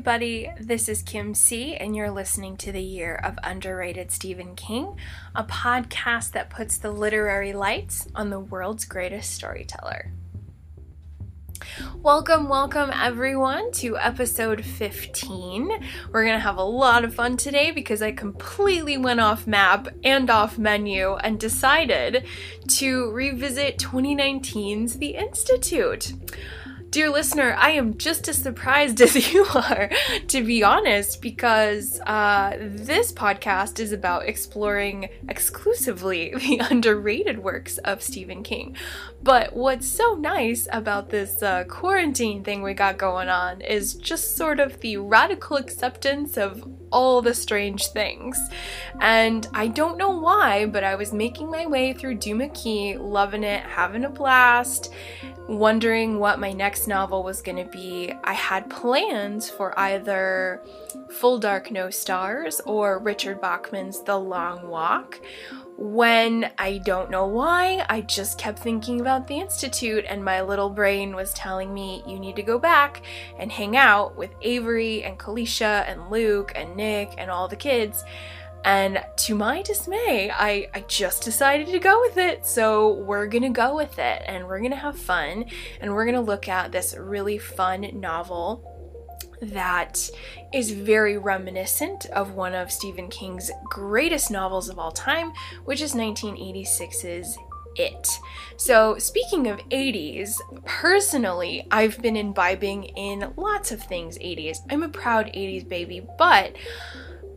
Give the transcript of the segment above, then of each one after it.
Everybody, this is Kim C, and you're listening to the Year of Underrated Stephen King, a podcast that puts the literary lights on the world's greatest storyteller. Welcome, welcome everyone to episode 15. We're gonna have a lot of fun today because I completely went off map and off menu and decided to revisit 2019's The Institute. Dear listener, I am just as surprised as you are, to be honest, because uh, this podcast is about exploring exclusively the underrated works of Stephen King. But what's so nice about this uh, quarantine thing we got going on is just sort of the radical acceptance of all the strange things. And I don't know why, but I was making my way through Duma-Key, loving it, having a blast, wondering what my next novel was going to be. I had plans for either Full Dark No Stars or Richard Bachman's The Long Walk. When I don't know why, I just kept thinking about the Institute, and my little brain was telling me you need to go back and hang out with Avery and Kalisha and Luke and Nick and all the kids. And to my dismay, I, I just decided to go with it. So we're gonna go with it and we're gonna have fun and we're gonna look at this really fun novel that is very reminiscent of one of Stephen King's greatest novels of all time, which is 1986's it. So, speaking of 80s, personally, I've been imbibing in lots of things 80s. I'm a proud 80s baby, but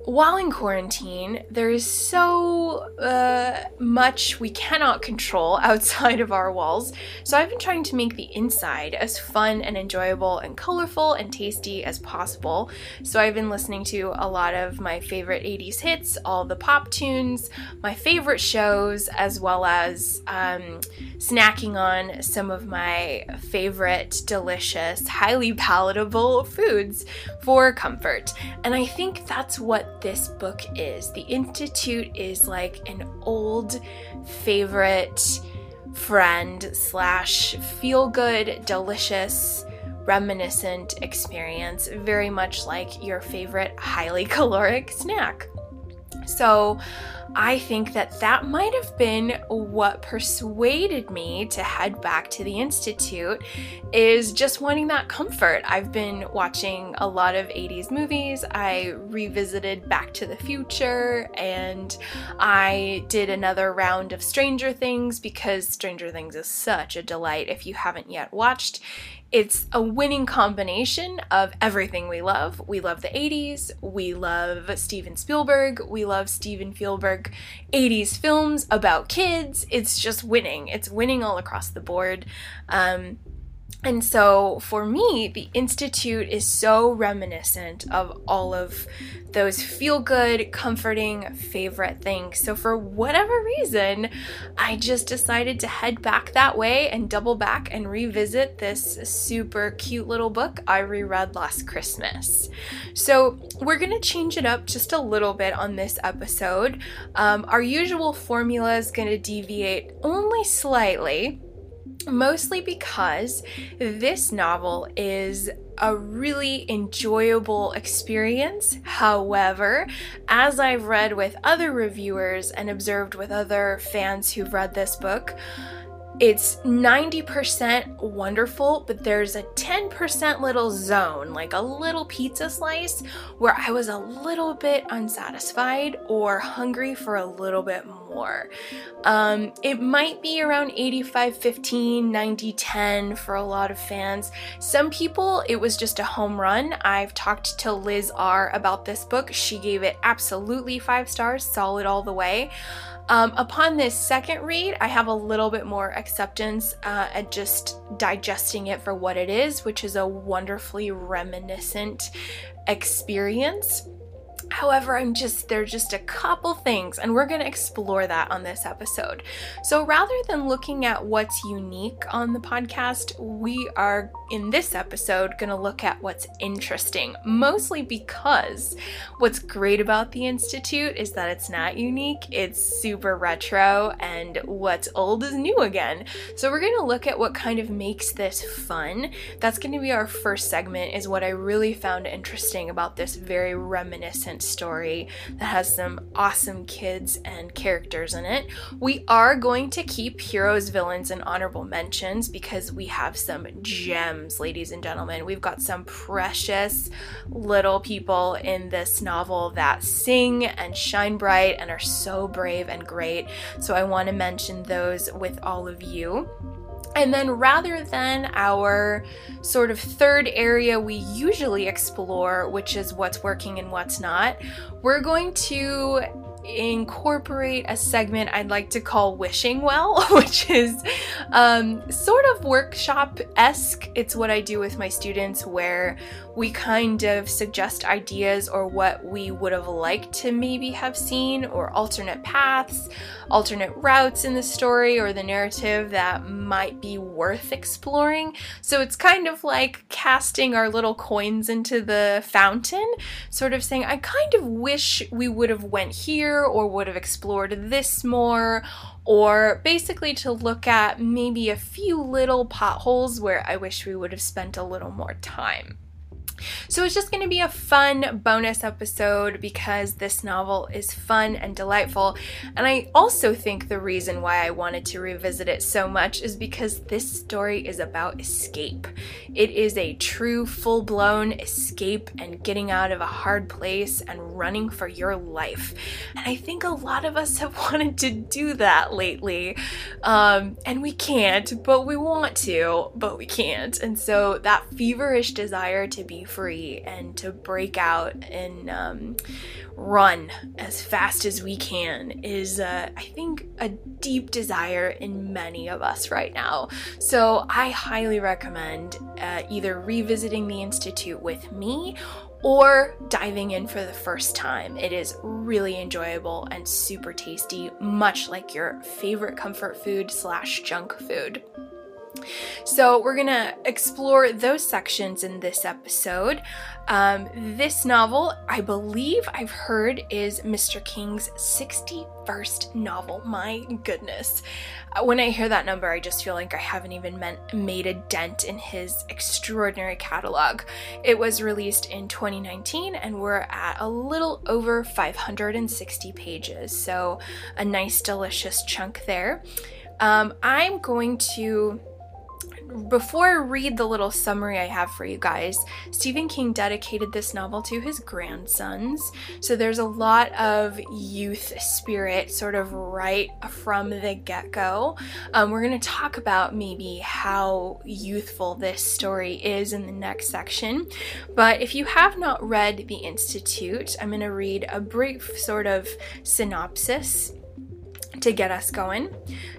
while in quarantine, there is so uh, much we cannot control outside of our walls. So I've been trying to make the inside as fun and enjoyable and colorful and tasty as possible. So I've been listening to a lot of my favorite 80s hits, all the pop tunes, my favorite shows, as well as um, snacking on some of my favorite, delicious, highly palatable foods for comfort. And I think that's what this book is. The Institute is like an old favorite friend slash feel good, delicious, reminiscent experience, very much like your favorite highly caloric snack. So, I think that that might have been what persuaded me to head back to the Institute is just wanting that comfort. I've been watching a lot of 80s movies. I revisited Back to the Future and I did another round of Stranger Things because Stranger Things is such a delight if you haven't yet watched. It's a winning combination of everything we love. We love the 80s, we love Steven Spielberg, we love Steven Spielberg 80s films about kids. It's just winning. It's winning all across the board. Um, and so for me, the Institute is so reminiscent of all of those feel good, comforting, favorite things. So for whatever reason, I just decided to head back that way and double back and revisit this super cute little book I reread last Christmas. So we're going to change it up just a little bit on this episode. Um, our usual formula is going to deviate only slightly mostly because this novel is a really enjoyable experience. However, as I've read with other reviewers and observed with other fans who've read this book, it's 90% wonderful, but there's a 10% little zone, like a little pizza slice, where I was a little bit unsatisfied or hungry for a little bit more. Um, it might be around 85 15, 90 10 for a lot of fans. Some people, it was just a home run. I've talked to Liz R about this book. She gave it absolutely five stars, solid all the way. Um, upon this second read, I have a little bit more acceptance uh, at just digesting it for what it is, which is a wonderfully reminiscent experience. However, I'm just, there's just a couple things, and we're going to explore that on this episode. So rather than looking at what's unique on the podcast, we are in this episode going to look at what's interesting, mostly because what's great about the Institute is that it's not unique, it's super retro, and what's old is new again. So we're going to look at what kind of makes this fun. That's going to be our first segment, is what I really found interesting about this very reminiscent story that has some awesome kids and characters in it. We are going to keep heroes, villains, and honorable mentions because we have some gems, ladies and gentlemen. We've got some precious little people in this novel that sing and shine bright and are so brave and great. So I want to mention those with all of you. And then rather than our sort of third area we usually explore, which is what's working and what's not, we're going to incorporate a segment I'd like to call Wishing Well, which is um, sort of workshop esque. It's what I do with my students where we kind of suggest ideas or what we would have liked to maybe have seen, or alternate paths, alternate routes in the story or the narrative that might be worth exploring. So it's kind of like casting our little coins into the fountain, sort of saying, I kind of wish we would have went here or would have explored this more or basically to look at maybe a few little potholes where I wish we would have spent a little more time. So it's just going to be a fun bonus episode because this novel is fun and delightful. And I also think the reason why I wanted to revisit it so much is because this story is about escape. It is a true full blown escape and getting out of a hard place and running for your life. And I think a lot of us have wanted to do that lately. Um, and we can't, but we want to, but we can't. And so that feverish desire to be free and to break out and um, run as fast as we can is, uh, I think, a deep desire in many of us right now. So I highly recommend uh, either revisiting the Institute with me or diving in for the first time. It is really enjoyable and super tasty, much like your favorite comfort food slash junk food. So, we're gonna explore those sections in this episode. Um, this novel, I believe I've heard, is Mr. King's 61st novel. My goodness. Uh, when I hear that number, I just feel like I haven't even meant, made a dent in his extraordinary catalog. It was released in 2019, and we're at a little over 560 pages, so a nice, delicious chunk there. Um, I'm going to before I read the little summary I have for you guys, Stephen King dedicated this novel to his grandsons. So there's a lot of youth spirit sort of right from the get go. Um, we're going to talk about maybe how youthful this story is in the next section. But if you have not read The Institute, I'm going to read a brief sort of synopsis to get us going.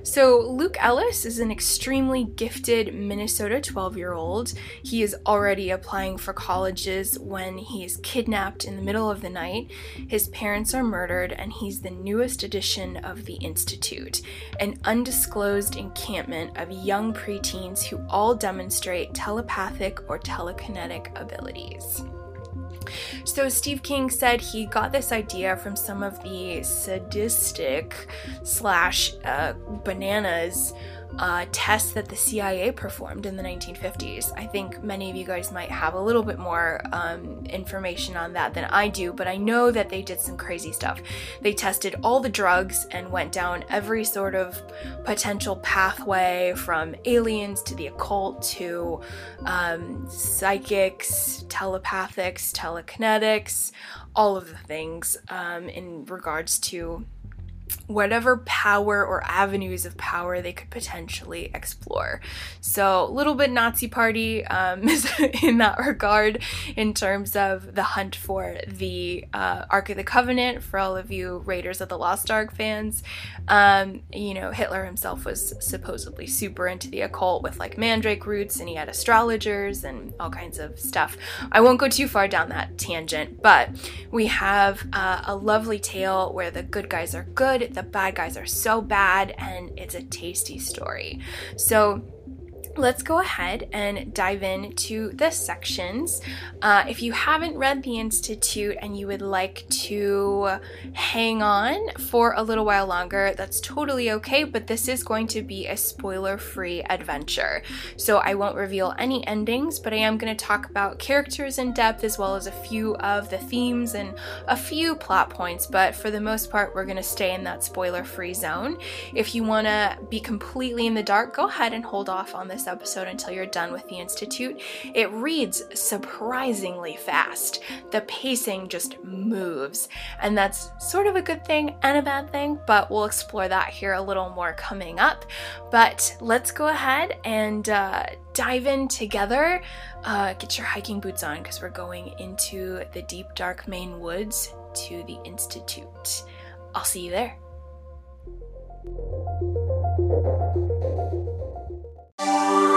So, Luke Ellis is an extremely gifted Minnesota 12 year old. He is already applying for colleges when he is kidnapped in the middle of the night. His parents are murdered, and he's the newest addition of the Institute, an undisclosed encampment of young preteens who all demonstrate telepathic or telekinetic abilities. So, Steve King said he got this idea from some of the sadistic slash uh, bananas uh, tests that the CIA performed in the 1950s. I think many of you guys might have a little bit more um, information on that than I do, but I know that they did some crazy stuff. They tested all the drugs and went down every sort of potential pathway from aliens to the occult to um, psychics, telepathics, telekinetics, all of the things um, in regards to whatever power or avenues of power they could potentially explore. So, a little bit Nazi party um, in that regard, in terms of the hunt for the uh, Ark of the Covenant. For all of you Raiders of the Lost Ark fans, um, you know Hitler himself was supposedly super into the occult with like mandrake roots, and he had astrologers and all kinds of stuff. I won't go too far down that tangent, but we have uh, a lovely tale where the good guys are good the bad guys are so bad, and it's a tasty story. So, let's go ahead and dive into the sections. Uh, if you haven't read The Institute and you would like to hang on for a little while longer, that's totally okay, but this is going to be a spoiler free adventure. So I won't reveal any endings, but I am going to talk about characters in depth as well as a few of the themes and a few plot points, but for the most part, we're going to stay in that spoiler free zone. If you want to be completely in the dark, go ahead and hold off on this this episode until you're done with the Institute. It reads surprisingly fast. The pacing just moves, and that's sort of a good thing and a bad thing, but we'll explore that here a little more coming up. But let's go ahead and uh, dive in together. Uh, get your hiking boots on because we're going into the deep, dark Maine woods to the Institute. I'll see you there. Música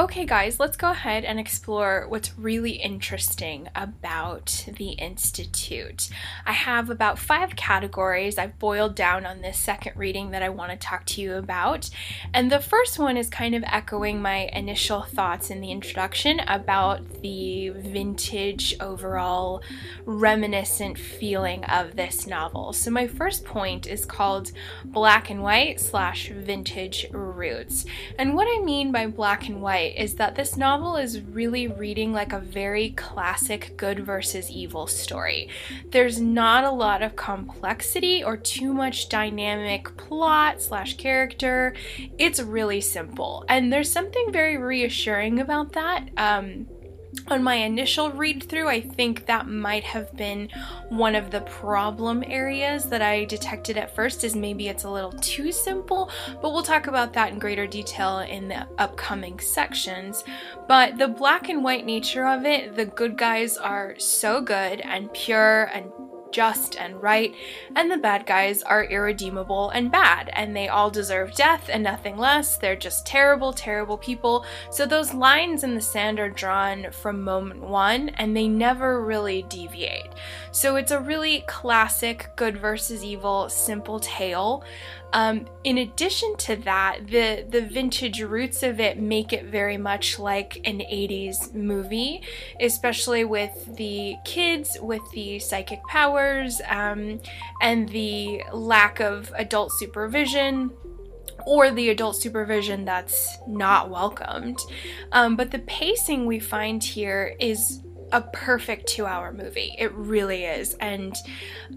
Okay, guys, let's go ahead and explore what's really interesting about the Institute. I have about five categories I've boiled down on this second reading that I want to talk to you about. And the first one is kind of echoing my initial thoughts in the introduction about the vintage, overall, reminiscent feeling of this novel. So, my first point is called Black and White slash Vintage Roots. And what I mean by black and white is that this novel is really reading like a very classic good versus evil story. There's not a lot of complexity or too much dynamic plot slash character. It's really simple, and there's something very reassuring about that. Um, on my initial read through, I think that might have been one of the problem areas that I detected at first is maybe it's a little too simple, but we'll talk about that in greater detail in the upcoming sections. But the black and white nature of it, the good guys are so good and pure and just and right, and the bad guys are irredeemable and bad, and they all deserve death and nothing less. They're just terrible, terrible people. So those lines in the sand are drawn from moment one, and they never really deviate. So it's a really classic good versus evil, simple tale. Um, in addition to that, the the vintage roots of it make it very much like an 80s movie, especially with the kids with the psychic powers um, and the lack of adult supervision or the adult supervision that's not welcomed. Um, but the pacing we find here is a perfect two hour movie. It really is. And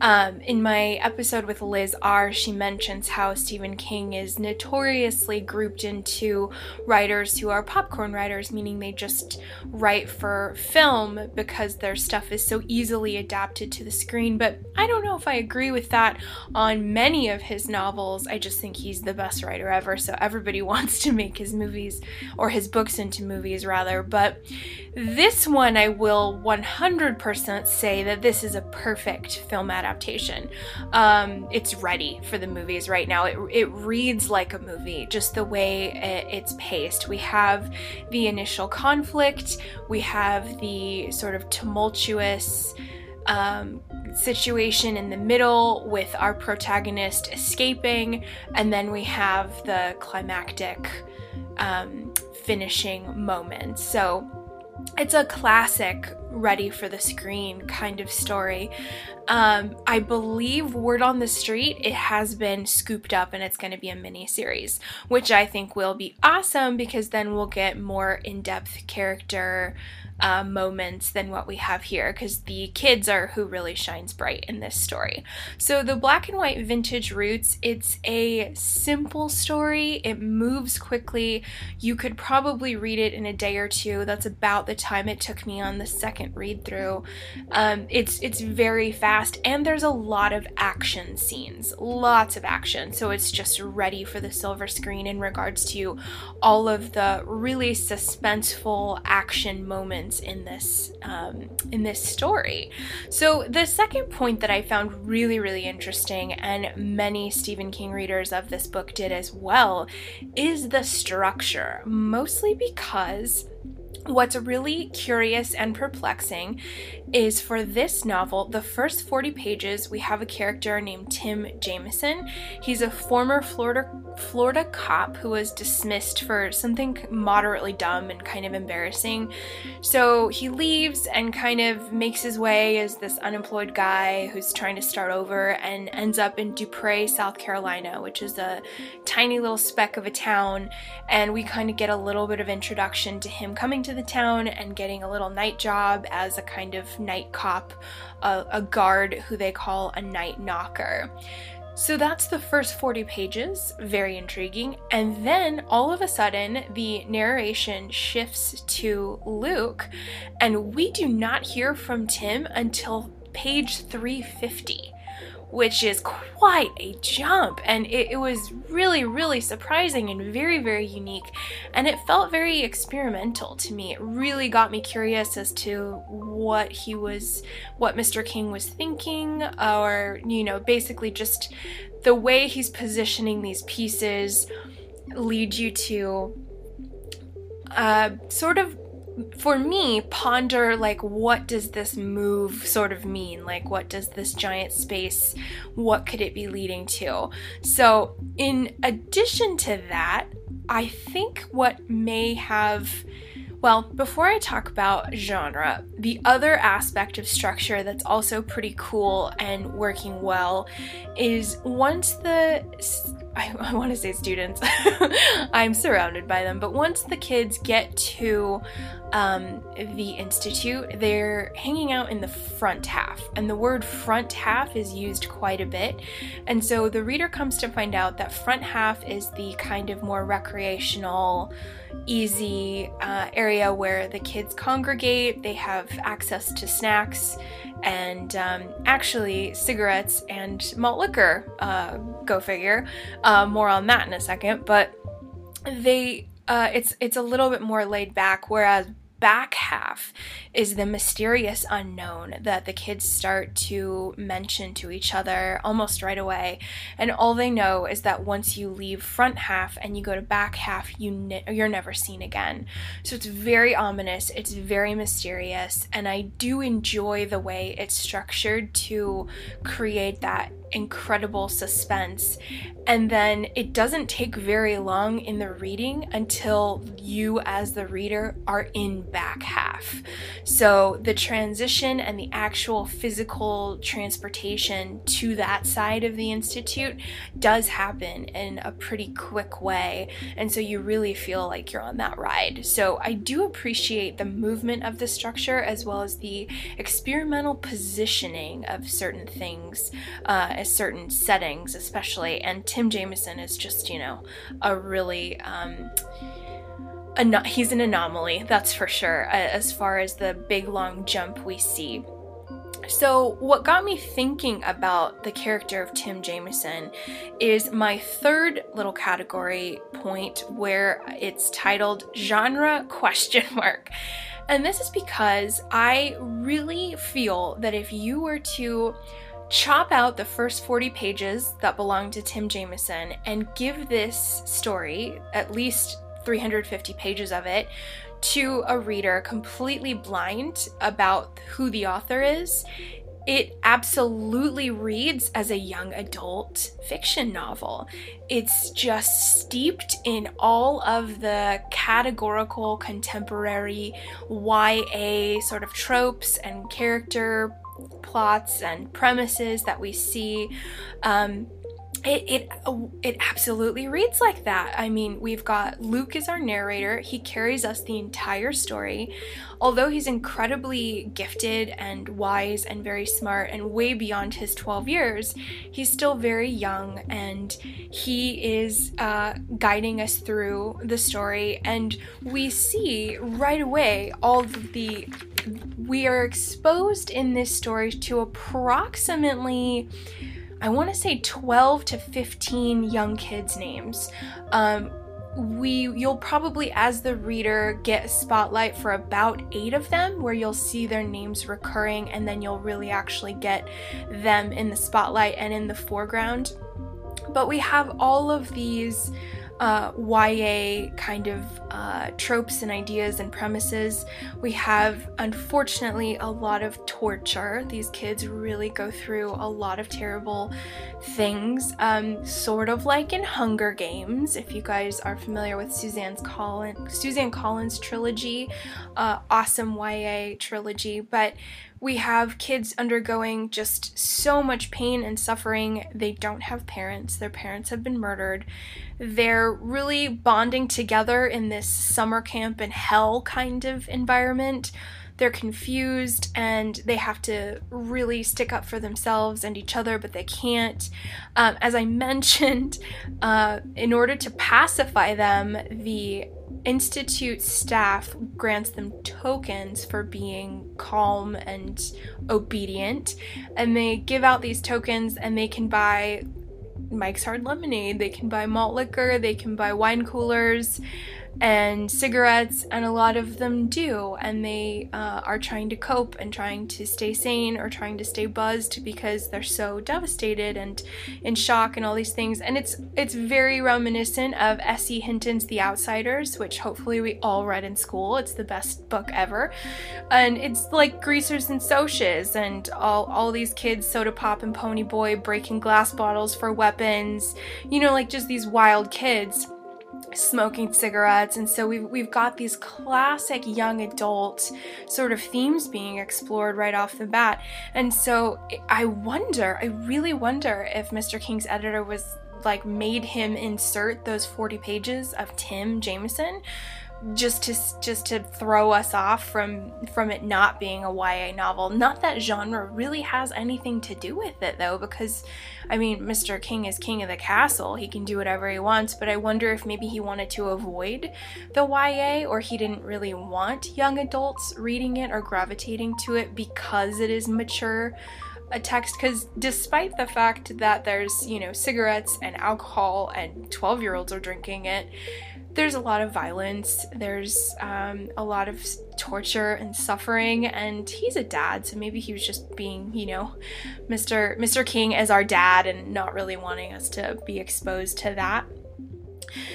um, in my episode with Liz R., she mentions how Stephen King is notoriously grouped into writers who are popcorn writers, meaning they just write for film because their stuff is so easily adapted to the screen. But I don't know if I agree with that on many of his novels. I just think he's the best writer ever, so everybody wants to make his movies or his books into movies, rather. But this one I will will 100% say that this is a perfect film adaptation. Um, it's ready for the movies right now. It, it reads like a movie, just the way it, it's paced. We have the initial conflict, we have the sort of tumultuous. Um, situation in the middle with our protagonist escaping, and then we have the climactic um, finishing moment. So it's a classic ready for the screen kind of story. Um, I believe word on the street it has been scooped up and it's going to be a mini series, which I think will be awesome because then we'll get more in depth character uh, moments than what we have here because the kids are who really shines bright in this story. So, the black and white vintage roots, it's a simple story, it moves quickly. You could probably read it in a day or two. That's about the time it took me on the second read through. Um, it's it's very fast and there's a lot of action scenes, lots of action. So it's just ready for the silver screen in regards to all of the really suspenseful action moments in this um, in this story. So the second point that I found really really interesting, and many Stephen King readers of this book did as well, is the structure. Mostly because What's really curious and perplexing is for this novel, the first 40 pages, we have a character named Tim Jameson. He's a former Florida Florida cop who was dismissed for something moderately dumb and kind of embarrassing. So he leaves and kind of makes his way as this unemployed guy who's trying to start over and ends up in DuPray, South Carolina, which is a tiny little speck of a town. And we kind of get a little bit of introduction to him coming to the town and getting a little night job as a kind of night cop, a, a guard who they call a night knocker. So that's the first 40 pages, very intriguing. And then all of a sudden, the narration shifts to Luke, and we do not hear from Tim until page 350 which is quite a jump. And it, it, was really, really surprising and very, very unique. And it felt very experimental to me. It really got me curious as to what he was, what Mr. King was thinking, or, you know, basically just the way he's positioning these pieces lead you to uh, sort of for me ponder like what does this move sort of mean? Like what does this giant space what could it be leading to? So in addition to that i think what may have well, before I talk about genre, the other aspect of structure that's also pretty cool and working well is once the I, I want to say students, I'm surrounded by them, but once the kids get to um, the Institute, they're hanging out in the front half, and the word front half is used quite a bit. And so the reader comes to find out that front half is the kind of more recreational, easy uh, area where the kids congregate, they have access to snacks and um, actually cigarettes and malt liquor. Uh, go figure. Uh, more on that in a second, but they uh, it's it's a little bit more laid back, whereas back half is the mysterious unknown that the kids start to mention to each other almost right away. And all they know is that once you leave front half and you go to back half, you ne- you're never seen again. So it's very ominous, it's very mysterious, and I do enjoy the way it's structured to create that incredible suspense. And then it doesn't take very long in the reading until you, as the reader, are in back half. So the transition and the actual physical transportation to that side of the Institute does happen in a pretty quick way. And so you really feel like you're on that ride. So I do appreciate the movement of the structure as well as the experimental positioning of certain things. Uh, certain settings, especially. And Tim Jameson is just, you know, a really. Um, an- he's an anomaly, that's for sure, as far as the big long jump we see. So, what got me thinking about the character of Tim Jameson is my third little category point where it's titled genre question mark. And this is because I really feel that if you were to chop out the first 40 pages that belong to Tim Jameson and give this story, at least 350 pages of it, to a reader completely blind about who the author is, it absolutely reads as a young adult fiction novel. It's just steeped in all of the categorical contemporary YA sort of tropes and character plots and premises that we see. Um, it, it it absolutely reads like that. I mean, we've got Luke as our narrator. He carries us the entire story. Although he's incredibly gifted and wise and very smart and way beyond his 12 years, he's still very young and he is uh, guiding us through the story. And we see right away all the. We are exposed in this story to approximately I want to say 12 to 15 young kids' names. Um, we you'll probably as the reader get spotlight for about eight of them where you'll see their names recurring and then you'll really actually get them in the spotlight and in the foreground but we have all of these uh, YA kind of uh, tropes and ideas and premises. We have, unfortunately, a lot of torture. These kids really go through a lot of terrible things, um, sort of like in Hunger Games. If you guys are familiar with Suzanne's Collins, Suzanne Collins trilogy, uh, awesome YA trilogy, but we have kids undergoing just so much pain and suffering. They don't have parents, their parents have been murdered. They're really bonding together in this summer camp in hell kind of environment. They're confused and they have to really stick up for themselves and each other, but they can't. Um, as I mentioned, uh, in order to pacify them, the Institute staff grants them tokens for being calm and obedient, and they give out these tokens and they can buy Mike's Hard Lemonade, they can buy malt liquor, they can buy wine coolers, and cigarettes, and a lot of them do, and they uh, are trying to cope and trying to stay sane or trying to stay buzzed because they're so devastated and in shock and all these things. And it's it's very reminiscent of S.E. Hinton's The Outsiders, which hopefully we all read in school. It's the best book ever, and it's like Greasers and Socs and all all these kids, Soda Pop and Pony Boy, breaking glass bottles for weapons. You know, like just these wild kids smoking cigarettes and so we've, we've got these classic young adult sort of themes being explored right off the bat. And so i wonder i really wonder if mr king's editor was like made him insert those 40 pages of tim jameson just to just to throw us off from from it not being a YA novel. Not that genre really has anything to do with it though because I mean Mr. King is king of the castle. He can do whatever he wants, but I wonder if maybe he wanted to avoid the YA or he didn't really want young adults reading it or gravitating to it because it is mature a text because despite the fact that there's you know cigarettes and alcohol and 12 year olds are drinking it there's a lot of violence, there's um, a lot of torture and suffering, and he's a dad, so maybe he was just being, you know, Mr. Mr. King as our dad and not really wanting us to be exposed to that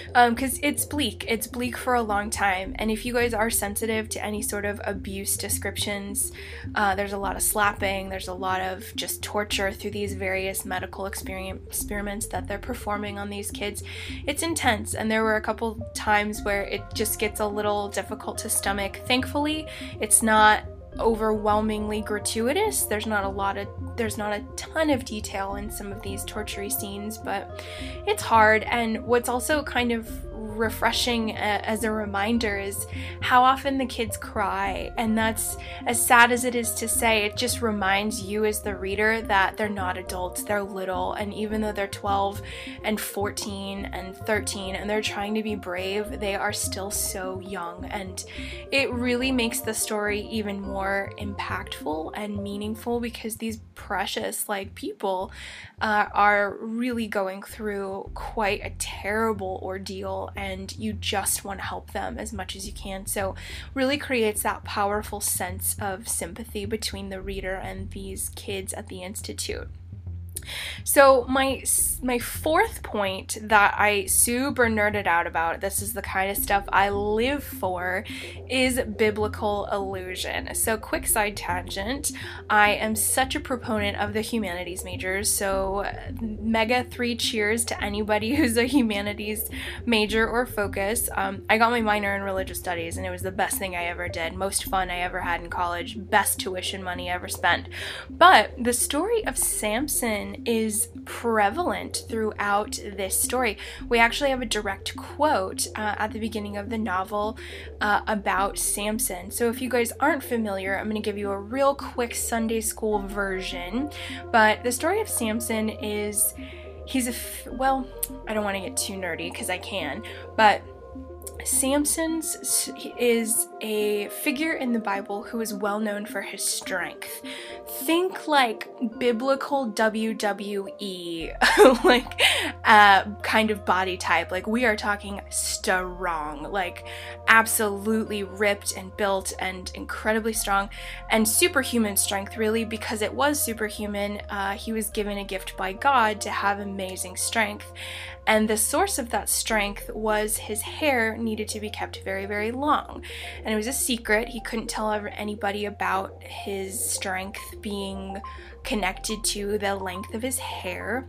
because um, it's bleak. It's bleak for a long time. And if you guys are sensitive to any sort of abuse descriptions, uh, there's a lot of slapping, there's a lot of just torture through these various medical experiments that they're performing on these kids. It's intense, and there were a couple times where it just gets a little difficult to stomach. Thankfully, it's not overwhelmingly gratuitous. There's not a lot of there's not a ton of detail in some of these torture scenes, but it's hard and what's also kind of refreshing uh, as a reminder is how often the kids cry. And that's as sad as it is to say, it just reminds you as the reader that they're not adults, they're little. And even though they're 12 and 14 and 13 and they're trying to be brave, they are still so young. And it really makes the story even more impactful and meaningful because these precious, like, people uh, are really going through quite a terrible ordeal. And you just want to help them as much as you can. So, really creates that powerful sense of sympathy between the reader and these kids at the Institute. So my my fourth point that I super nerded out about, this is the kind of stuff I live for, is biblical allusion. So quick side tangent, I am such a proponent of the humanities majors. So mega three cheers to anybody who's a humanities major or focus. Um, I got my minor in religious studies and it was the best thing I ever did, most fun I ever had in college, best tuition money ever spent. But the story of Samson Is prevalent throughout this story. We actually have a direct quote uh, at the beginning of the novel uh, about Samson. So if you guys aren't familiar, I'm going to give you a real quick Sunday school version. But the story of Samson is he's a f- well, I don't want to get too nerdy because I can, but Samson's is a figure in the Bible who is well known for his strength. Think like biblical WWE, like uh, kind of body type. Like we are talking strong, like absolutely ripped and built and incredibly strong and superhuman strength, really, because it was superhuman. Uh, he was given a gift by God to have amazing strength. And the source of that strength was his hair needed to be kept very, very long. And it was a secret. He couldn't tell anybody about his strength being connected to the length of his hair.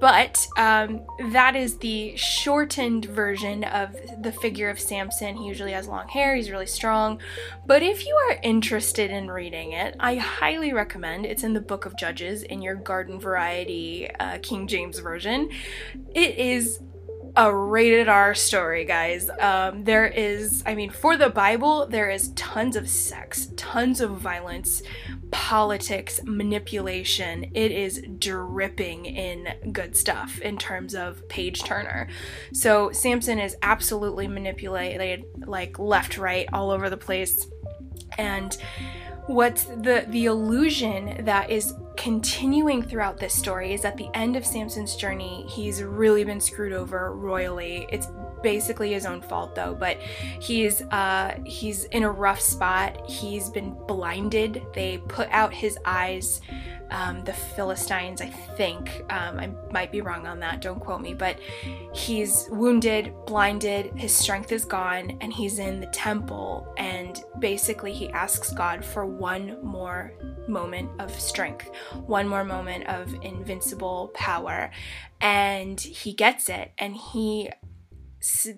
But um, that is the shortened version of the figure of Samson. He usually has long hair, he's really strong. But if you are interested in reading it, I highly recommend it's in the Book of Judges in your garden variety uh, King James Version. It is a rated R story, guys. Um, there is, I mean, for the Bible, there is tons of sex, tons of violence, politics, manipulation. It is dripping in good stuff in terms of page turner. So Samson is absolutely manipulated, like left, right, all over the place. And what's the the illusion that is continuing throughout this story is at the end of Samson's journey, he's really been screwed over royally. It's basically his own fault though, but he's uh he's in a rough spot. He's been blinded. They put out his eyes um, the Philistines, I think. Um, I might be wrong on that, don't quote me, but he's wounded, blinded, his strength is gone, and he's in the temple. And basically, he asks God for one more moment of strength, one more moment of invincible power. And he gets it, and he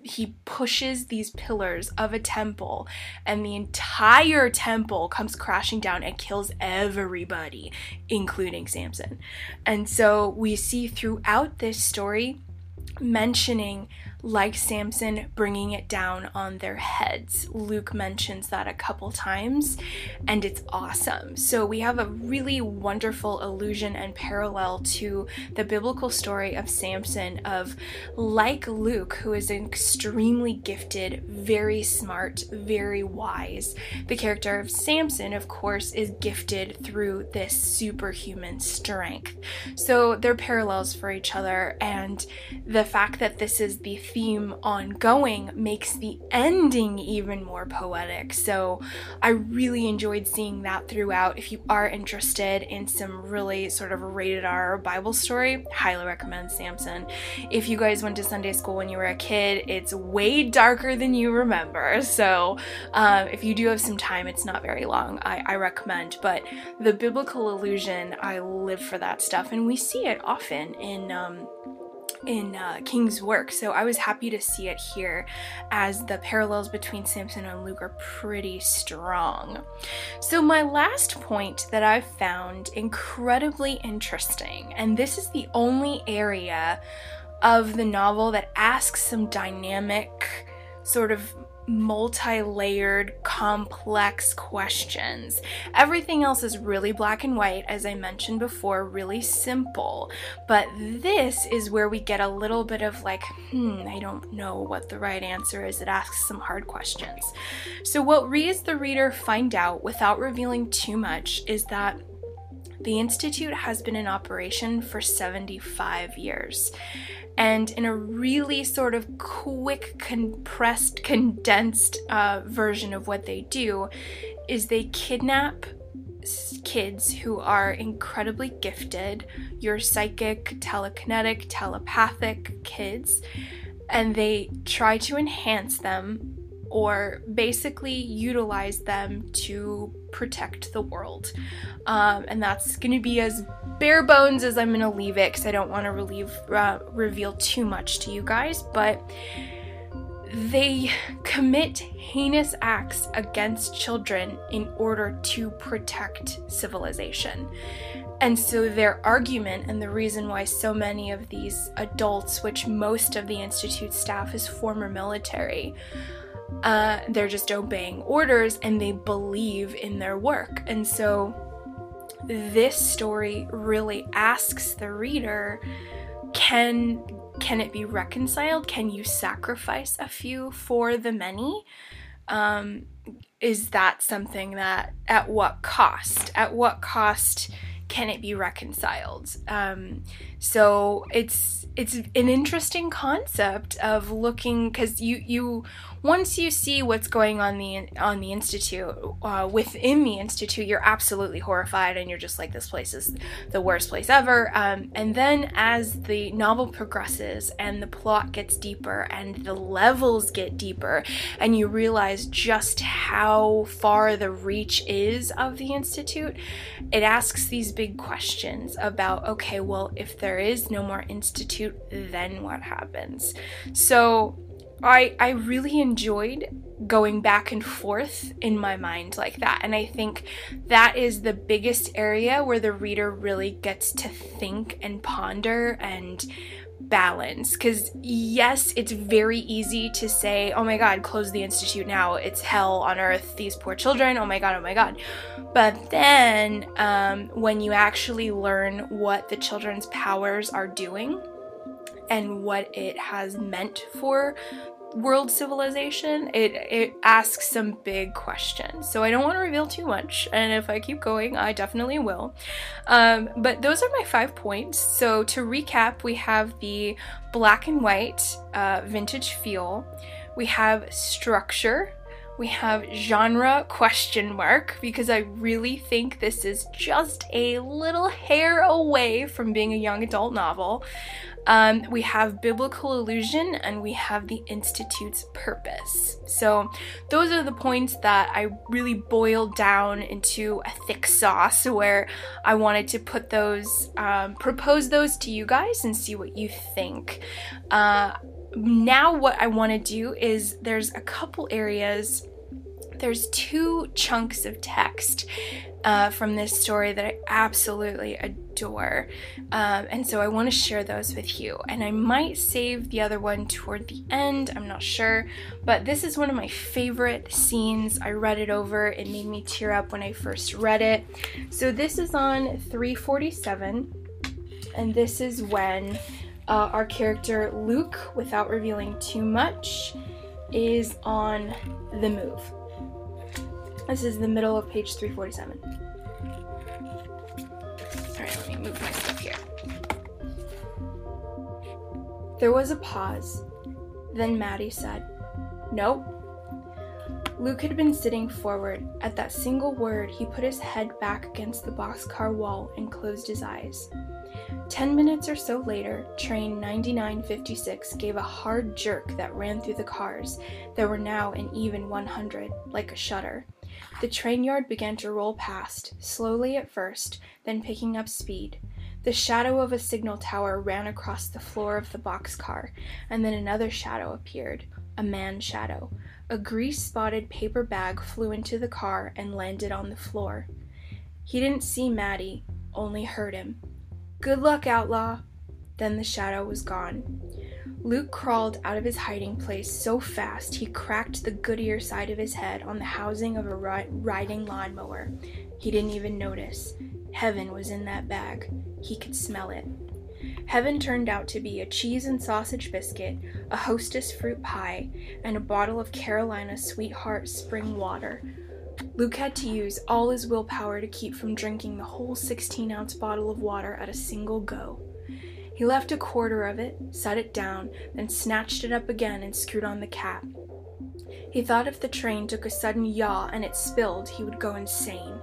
he pushes these pillars of a temple and the entire temple comes crashing down and kills everybody including Samson. And so we see throughout this story mentioning like Samson, bringing it down on their heads. Luke mentions that a couple times, and it's awesome. So, we have a really wonderful allusion and parallel to the biblical story of Samson, of like Luke, who is extremely gifted, very smart, very wise. The character of Samson, of course, is gifted through this superhuman strength. So, they're parallels for each other, and the fact that this is the theme ongoing makes the ending even more poetic. So I really enjoyed seeing that throughout. If you are interested in some really sort of rated R Bible story, highly recommend Samson. If you guys went to Sunday school when you were a kid, it's way darker than you remember. So um, if you do have some time, it's not very long. I, I recommend. But the biblical illusion, I live for that stuff, and we see it often in. Um, in uh, King's work. So I was happy to see it here as the parallels between Samson and Luke are pretty strong. So, my last point that I've found incredibly interesting, and this is the only area of the novel that asks some dynamic, sort of multi layered, complex questions. Everything else is really black and white, as I mentioned before, really simple. But this is where we get a little bit of like, hmm, I don't know what the right answer is. It asks some hard questions. So, what we as the reader find out without revealing too much is that the Institute has been in operation for 75 years. And in a really sort of quick, compressed, condensed uh, version of what they do, is they kidnap kids who are incredibly gifted, your psychic, telekinetic, telepathic kids, and they try to enhance them or basically utilize them to protect the world. Um, and that's going to be as bare bones as I'm going to leave it because I don't want to uh, reveal too much to you guys. But they commit heinous acts against children in order to protect civilization. And so, their argument, and the reason why so many of these adults, which most of the Institute staff is former military, uh, they're just obeying orders and they believe in their work. And so, this story really asks the reader can can it be reconciled? Can you sacrifice a few for the many? Um, is that something that, at what cost? At what cost can it be reconciled? Um, so it's it's an interesting concept of looking because you you once you see what's going on the on the institute uh, within the institute, you're absolutely horrified and you're just like this place is the worst place ever. Um, and then as the novel progresses and the plot gets deeper and the levels get deeper, and you realize just how far the reach is of the institute, it asks these big questions about okay, well, if there is no more institute, then what happens? So I I really enjoyed going back and forth in my mind like that. And I think that is the biggest area where the reader really gets to think and ponder and balance. Because yes it's very easy to say oh my god close the institute now. It's hell on earth. These poor children. Oh my god oh my god. But then um, when you actually learn what the children's powers are doing and what it has meant for world civilization, it it asks some big questions. So I don't want to reveal too much, and if I keep going, I definitely will. Um, but those are my five points. So to recap, we have the black and white uh, vintage feel. We have structure, we have genre question mark because I really think this is just a little hair away from being a young adult novel. Um, we have biblical illusion and we have the Institute's purpose. So, those are the points that I really boiled down into a thick sauce where I wanted to put those, um, propose those to you guys and see what you think. Uh, now, what I want to do is there's a couple areas there's two chunks of text uh, from this story that I absolutely adore. Um, and so I want to share those with you. And I might save the other one toward the end, I'm not sure. But this is one of my favorite scenes. I read it over, it made me tear up when I first read it. So this is on 347, and this is when uh, our character Luke, without revealing too much, is on the move. This is the middle of page 347. Alright, let me move my stuff here. There was a pause. Then Maddie said, Nope. Luke had been sitting forward. At that single word, he put his head back against the boxcar wall and closed his eyes. Ten minutes or so later, train 9956 gave a hard jerk that ran through the cars. There were now an even 100, like a shutter. The train yard began to roll past, slowly at first, then picking up speed. The shadow of a signal tower ran across the floor of the boxcar, and then another shadow appeared a man shadow. A grease spotted paper bag flew into the car and landed on the floor. He didn't see Maddie, only heard him. Good luck, outlaw! Then the shadow was gone. Luke crawled out of his hiding place so fast he cracked the Goodyear side of his head on the housing of a ri- riding lawnmower. He didn't even notice. Heaven was in that bag. He could smell it. Heaven turned out to be a cheese and sausage biscuit, a hostess fruit pie, and a bottle of Carolina Sweetheart spring water. Luke had to use all his willpower to keep from drinking the whole 16 ounce bottle of water at a single go. He left a quarter of it, set it down, then snatched it up again and screwed on the cap. He thought if the train took a sudden yaw and it spilled, he would go insane.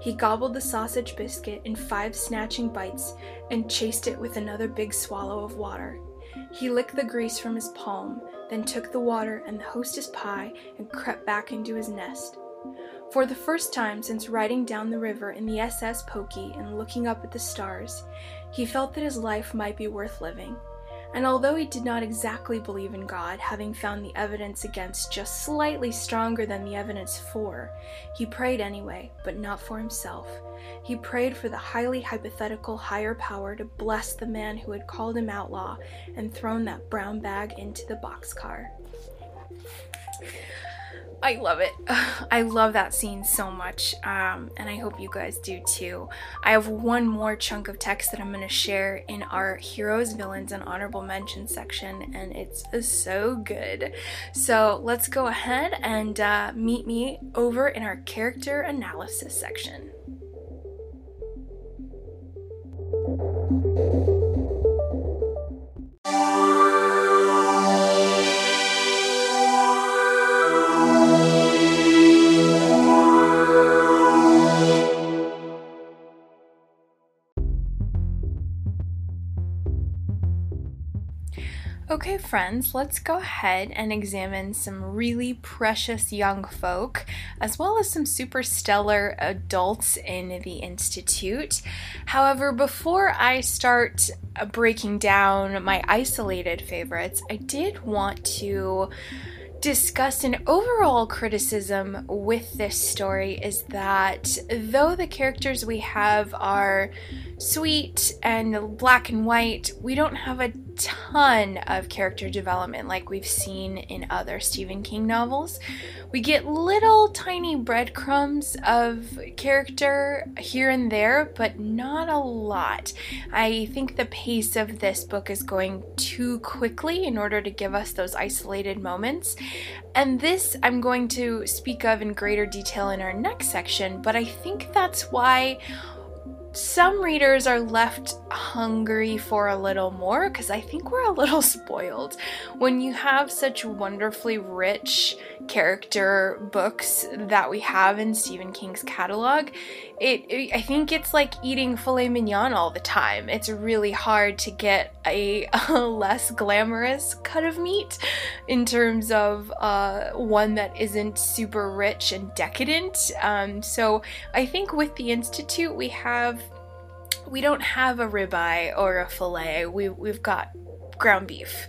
He gobbled the sausage biscuit in five snatching bites and chased it with another big swallow of water. He licked the grease from his palm, then took the water and the hostess pie and crept back into his nest. For the first time since riding down the river in the SS Pokey and looking up at the stars, he felt that his life might be worth living. And although he did not exactly believe in God, having found the evidence against just slightly stronger than the evidence for, he prayed anyway, but not for himself. He prayed for the highly hypothetical higher power to bless the man who had called him outlaw and thrown that brown bag into the boxcar. I love it. I love that scene so much, um, and I hope you guys do too. I have one more chunk of text that I'm going to share in our heroes, villains, and honorable mention section, and it's so good. So let's go ahead and uh, meet me over in our character analysis section. Okay, friends, let's go ahead and examine some really precious young folk, as well as some super stellar adults in the Institute. However, before I start uh, breaking down my isolated favorites, I did want to discuss an overall criticism with this story is that though the characters we have are sweet and black and white, we don't have a ton of character development like we've seen in other Stephen King novels. We get little tiny breadcrumbs of character here and there, but not a lot. I think the pace of this book is going too quickly in order to give us those isolated moments. And this I'm going to speak of in greater detail in our next section, but I think that's why some readers are left hungry for a little more because I think we're a little spoiled. When you have such wonderfully rich character books that we have in Stephen King's catalog, it, it, I think it's like eating filet mignon all the time. It's really hard to get a, a less glamorous cut of meat in terms of uh, one that isn't super rich and decadent. Um, so I think with the Institute we have we don't have a ribeye or a fillet. We we've got ground beef.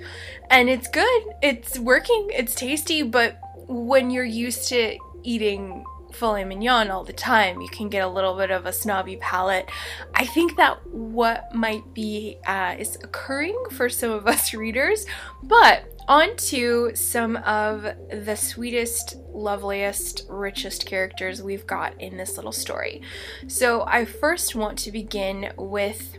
And it's good. It's working. It's tasty, but when you're used to eating filet mignon all the time, you can get a little bit of a snobby palate. I think that what might be uh, is occurring for some of us readers, but on to some of the sweetest, loveliest, richest characters we've got in this little story. So, I first want to begin with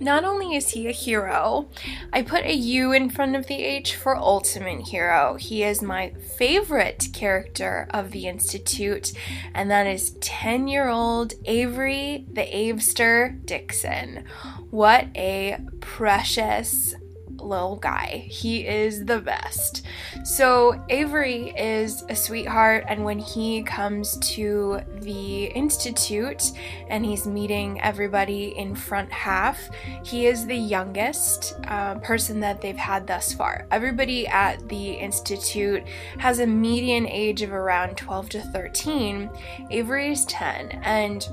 not only is he a hero, I put a U in front of the H for ultimate hero. He is my favorite character of the Institute, and that is 10 year old Avery the Avester Dixon. What a precious little guy. He is the best. So, Avery is a sweetheart, and when he comes to the Institute and he's meeting everybody in front half, he is the youngest uh, person that they've had thus far. Everybody at the Institute has a median age of around 12 to 13. Avery is 10, and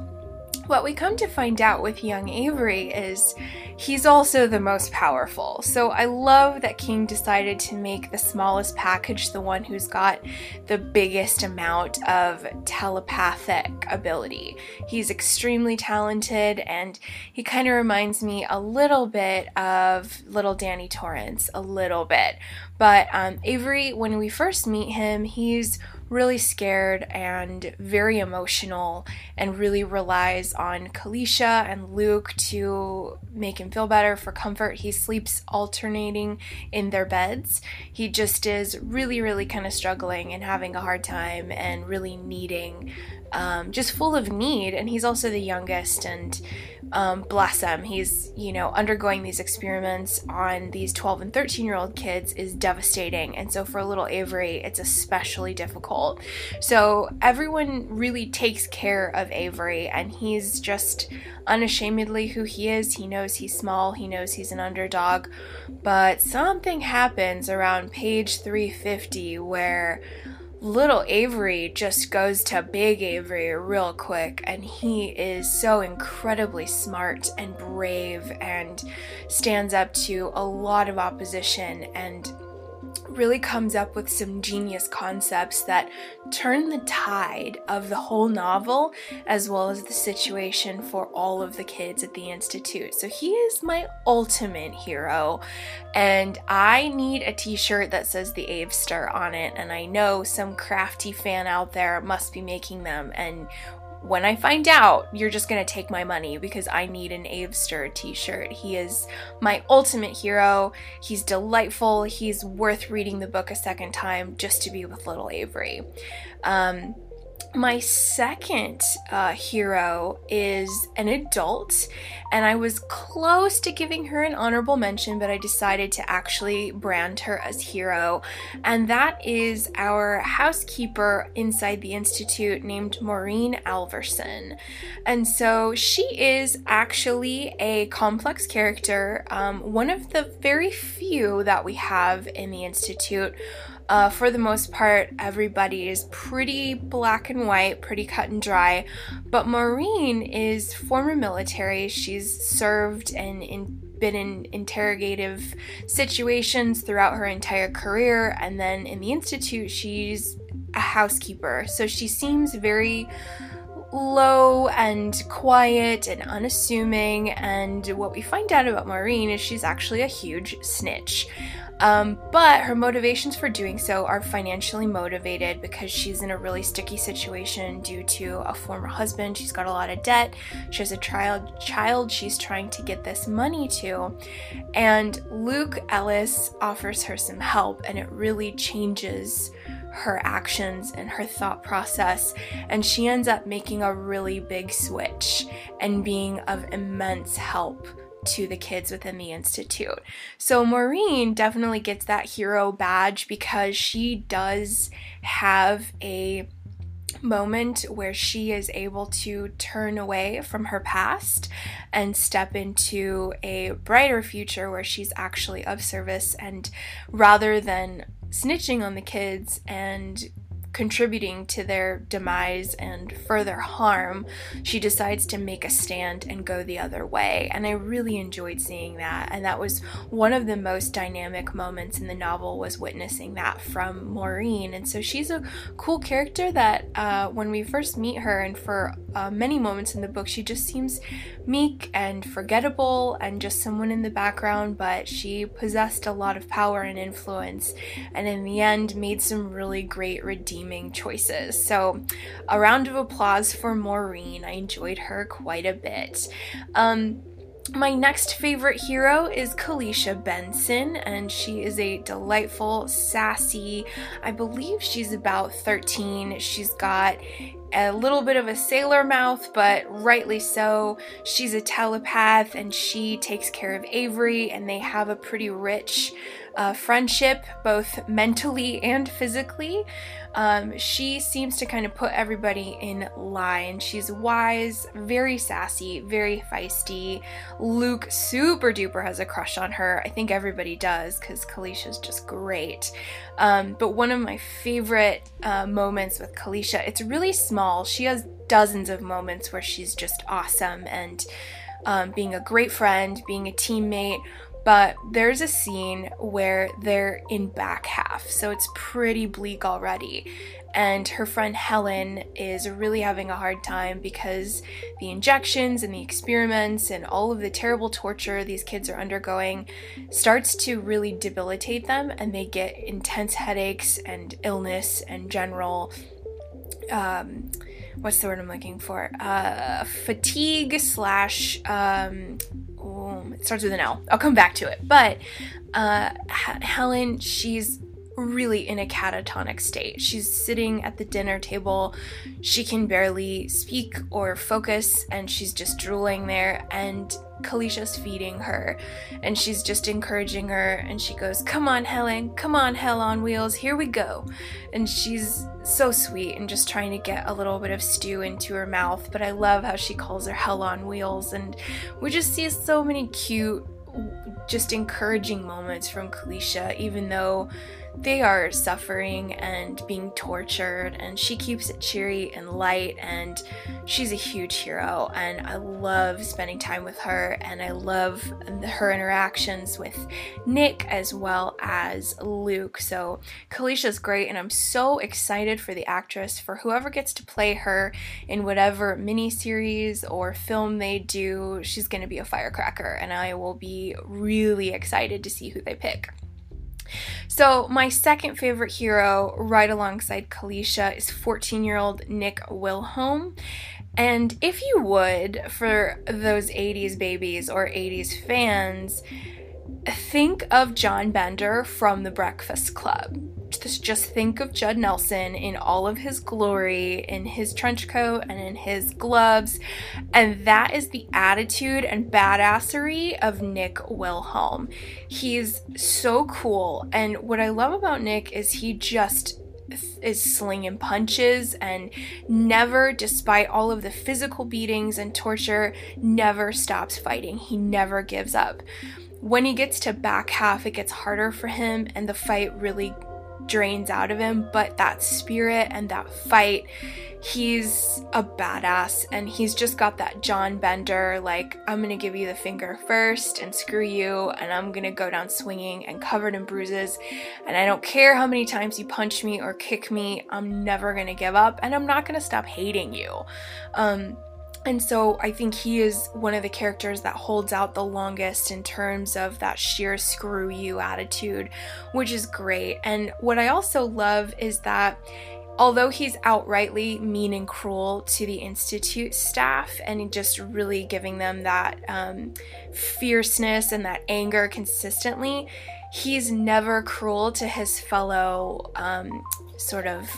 what we come to find out with young Avery is he's also the most powerful. So I love that King decided to make the smallest package the one who's got the biggest amount of telepathic ability. He's extremely talented and he kind of reminds me a little bit of little Danny Torrance, a little bit. But um, Avery, when we first meet him, he's really scared and very emotional and really relies on Kalisha and Luke to make him feel better for comfort. He sleeps alternating in their beds. He just is really, really kind of struggling and having a hard time and really needing, um, just full of need. And he's also the youngest and um, bless him, he's, you know, undergoing these experiments on these 12 and 13 year old kids is devastating. And so for little Avery, it's especially difficult. So everyone really takes care of Avery, and he's just unashamedly who he is. He knows he's small, he knows he's an underdog, but something happens around page 350 where little Avery just goes to big Avery real quick, and he is so incredibly smart and brave and stands up to a lot of opposition and really comes up with some genius concepts that turn the tide of the whole novel as well as the situation for all of the kids at the Institute. So he is my ultimate hero, and I need a t shirt that says the Avester on it. And I know some crafty fan out there must be making them, and when I find out, you're just gonna take my money because I need an Avester t shirt. He is my ultimate hero. He's delightful. He's worth reading the book a second time just to be with little Avery. Um, my second uh, hero is an adult, and I was close to giving her an honorable mention, but I decided to actually brand her as hero, and that is our housekeeper inside the Institute named Maureen Alvorson. And so she is actually a complex character, um, one of the very few that we have in the Institute uh, for the most part, everybody is pretty black and white, pretty cut and dry. But Maureen is former military. She's served and in, been in interrogative situations throughout her entire career. And then in the Institute, she's a housekeeper. So she seems very low and quiet and unassuming. And what we find out about Maureen is she's actually a huge snitch. Um, but her motivations for doing so are financially motivated because she's in a really sticky situation due to a former husband. She's got a lot of debt. She has a child child she's trying to get this money to. And Luke Ellis offers her some help and it really changes her actions and her thought process. And she ends up making a really big switch and being of immense help to the kids within the institute. So Maureen definitely gets that hero badge because she does have a moment where she is able to turn away from her past and step into a brighter future where she's actually of service and rather than snitching on the kids and contributing to their demise and further harm, she decides to make a stand and go the other way. And I really enjoyed seeing that. And that was one of the most dynamic moments in the novel was witnessing that from Maureen. And so she's a cool character that uh, when we first meet her and for uh, many moments in the book, she just seems meek and forgettable and just someone in the background, but she possessed a lot of power and influence. And in the end, made some really great redeeming redeeming choices. So, a round of applause for Maureen. I enjoyed her quite a bit. Um, my next favorite hero is Kalisha Benson, and she is a delightful, sassy, I believe she's about 13. She's got a little bit of a sailor mouth, but rightly so. She's a telepath and she takes care of Avery, and they have a pretty rich uh, friendship, both mentally and physically. Um, she seems to kind of put everybody in line. She's wise, very sassy, very feisty. Luke super duper has a crush on her. I think everybody does because Kalisha's just great. Um, but one of my favorite uh, moments with Kalisha, it's really small. She has dozens of moments where she's just awesome and um, being a great friend, being a teammate but there's a scene where they're in back half, so it's pretty bleak already. And her friend Helen is really having a hard time because the injections and the experiments and all of the terrible torture these kids are undergoing starts to really debilitate them, and they get intense headaches and illness and general. Um, what's the word I'm looking for? Uh, fatigue slash um, it starts with an L. I'll come back to it. But uh, Helen, she's really in a catatonic state. She's sitting at the dinner table. She can barely speak or focus, and she's just drooling there. And Kalisha's feeding her, and she's just encouraging her. And she goes, Come on, Helen, come on, Hell on Wheels, here we go. And she's so sweet and just trying to get a little bit of stew into her mouth. But I love how she calls her Hell on Wheels, and we just see so many cute, just encouraging moments from Kalisha, even though they are suffering and being tortured, and she keeps it cheery and light, and she's a huge hero. And I love spending time with her, and I love her interactions with Nick as well as Luke. So Kalisha's great, and I'm so excited for the actress for whoever gets to play her in whatever miniseries or film they do. She's going to be a firecracker, and I will be really excited to see who they pick. So, my second favorite hero, right alongside Kalisha, is 14 year old Nick Wilholm. And if you would, for those 80s babies or 80s fans, think of John Bender from The Breakfast Club. Just, think of Judd Nelson in all of his glory, in his trench coat and in his gloves. And that is the attitude and badassery of Nick Wilholm. He's so cool. And what I love about Nick is he just is slinging punches and never, despite all of the physical beatings and torture, never stops fighting. He never gives up. When he gets to back half, it gets harder for him and the fight really drains out of him, but that spirit and that fight, he's a badass and he's just got that John Bender, like, I'm gonna give you the finger first and screw you, and I'm gonna go down swinging and covered in bruises. And I don't care how many times you punch me or kick me, I'm never gonna give up and I'm not gonna stop hating you. Um, and so I think he is one of the characters that holds out the longest in terms of that sheer screw you attitude, which is great. And what I also love is that although he's outrightly mean and cruel to the institute staff and just really giving them that um, fierceness and that anger consistently, he's never cruel to his fellow um, sort of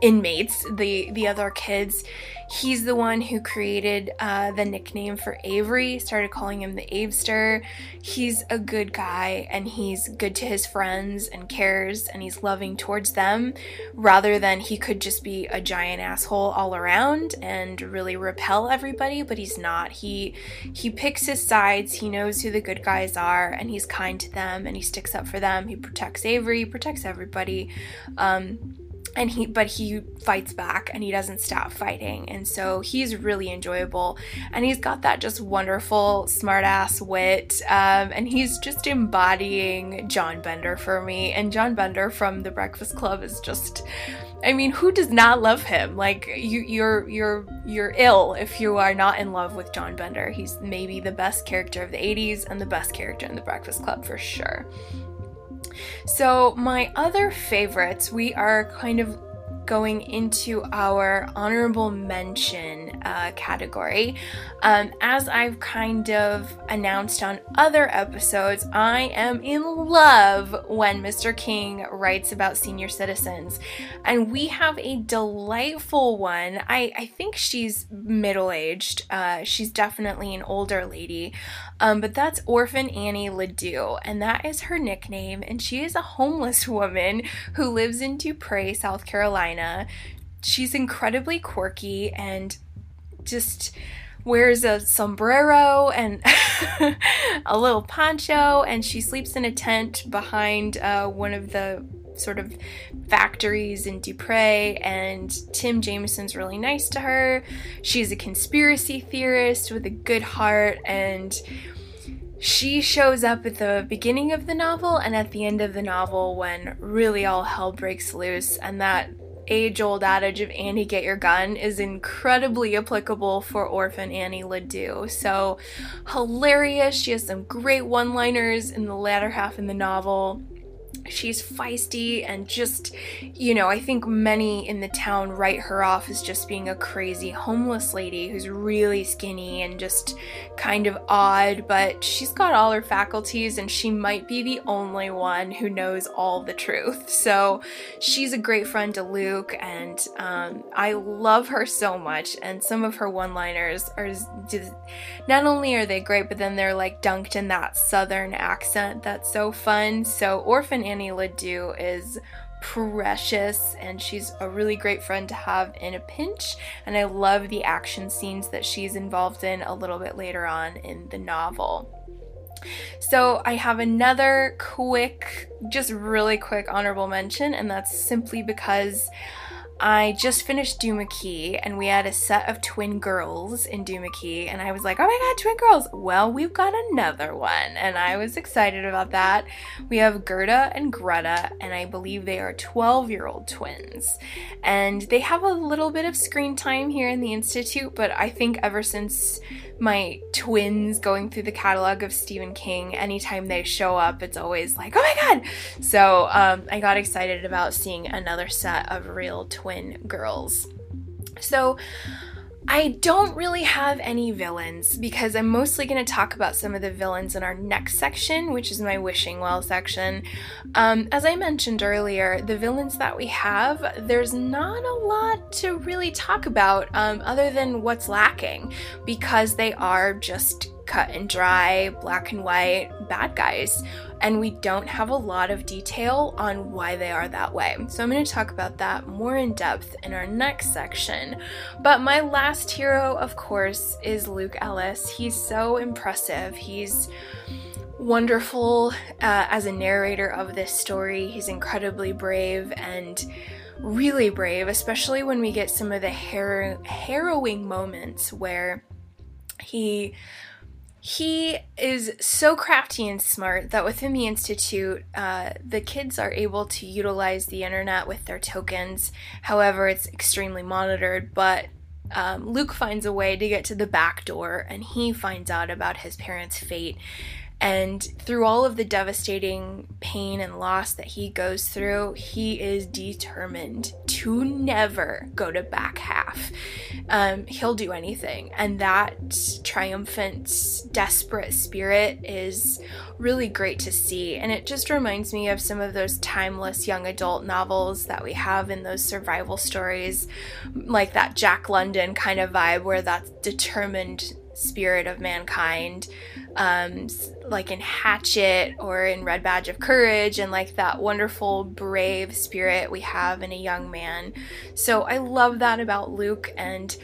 inmates, the the other kids. He's the one who created uh, the nickname for Avery, started calling him the Avester. He's a good guy and he's good to his friends and cares and he's loving towards them rather than he could just be a giant asshole all around and really repel everybody, but he's not. He he picks his sides, he knows who the good guys are and he's kind to them and he sticks up for them. He protects Avery, protects everybody. Um, and he but he fights back and he doesn't stop fighting. And so he's really enjoyable. And he's got that just wonderful smartass wit. Um, and he's just embodying john bender for me. And john bender from the breakfast club is just i mean who does not love him? Like you you're you're you're ill if you are not in love with john bender. He's maybe the best character of the 80s and the best character in the breakfast club for sure so, my other favorites, we are kind of going into our honorable mention uh, category. Um, as I've kind of announced on other episodes, I am in love when Mr. King writes about senior citizens. And we have a delightful one. I, I think she's middle aged, uh, she's definitely an older lady. Um, but that's Orphan Annie Ledoux, and that is her nickname. And she is a homeless woman who lives in DuPray, South Carolina. She's incredibly quirky and just wears a sombrero and a little poncho, and she sleeps in a tent behind uh, one of the sort of factories in DuPray, and Tim Jamieson's really nice to her. She's a conspiracy theorist with a good heart, and she shows up at the beginning of the novel and at the end of the novel when really all hell breaks loose, and that age old adage of Annie get your gun is incredibly applicable for Orphan Annie Ledoux. So hilarious. She has some great one liners in the latter half in the novel she's feisty and just, you know, I think many in the town write her off as just being a crazy homeless lady who's really skinny and just kind of odd, but she's got all her faculties and she might be the only one who knows all the truth. So she's a great friend to Luke and um, I love her so much. And some of her one liners are just, not only are they great, but then they're like dunked in that southern accent that's so fun. So Orphan Annie Ledoux is precious and she's a really great friend to have in a pinch and I love the action scenes that she's involved in a little bit later on in the novel. So I have another quick, just really quick honorable mention, and that's simply because I just finished Duma Key, and we had a set of twin girls in Duma Key, and I was like, oh my god, twin girls! Well, we've got another one, and I was excited about that. We have Gerda and Greta, and I believe they are 12 year old twins. And they have a little bit of screen time here in the Institute, but I think ever since my twins going through the catalog of Stephen King. Anytime they show up, it's always like, oh my god! So um, I got excited about seeing another set of real girls. So I don't really have any villains because I'm mostly going to talk about some of the villains in our next section, which is my wishing well section. Um, as I mentioned earlier, the villains that we have, there's not a lot to really talk about um, other than what's lacking because they are just cut and dry, black and white bad guys. And we don't have a lot of detail on why they are that way. So I'm going to talk about that more in depth in our next section. But my last hero, of course, is Luke Ellis. He's so impressive. He's wonderful uh, as a narrator of this story. He's incredibly brave and really brave, especially when we get some of the har- harrowing moments where he he is so crafty and smart that within the Institute, uh, the kids are able to utilize the internet with their tokens. However, it's extremely monitored, but um, Luke finds a way to get to the back door and he finds out about his parents' fate. And through all of the devastating pain and loss that he goes through, he is determined to never go to back half. Um, he'll do anything. And that triumphant, desperate spirit is really great to see. And it just reminds me of some of those timeless young adult novels that we have in those survival stories, like that Jack London kind of vibe where that determined spirit of mankind um, like in Hatchet or in Red Badge of Courage, and like that wonderful, brave spirit we have in a young man. So I love that about Luke, and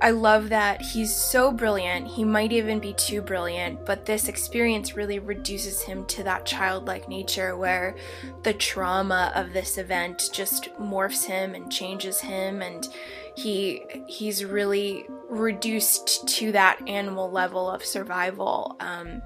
I love that he's so brilliant. He might even be too brilliant, but this experience really reduces him to that childlike nature where the trauma of this event just morphs him and changes him and he he's really reduced to that animal level of survival. Um,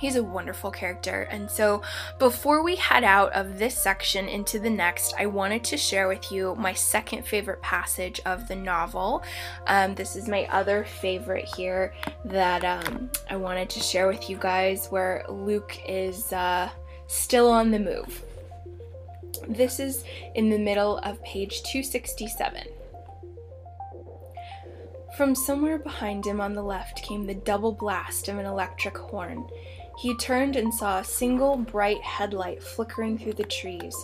He's a wonderful character. And so, before we head out of this section into the next, I wanted to share with you my second favorite passage of the novel. Um, this is my other favorite here that um, I wanted to share with you guys, where Luke is uh, still on the move. This is in the middle of page 267. From somewhere behind him on the left came the double blast of an electric horn. He turned and saw a single bright headlight flickering through the trees,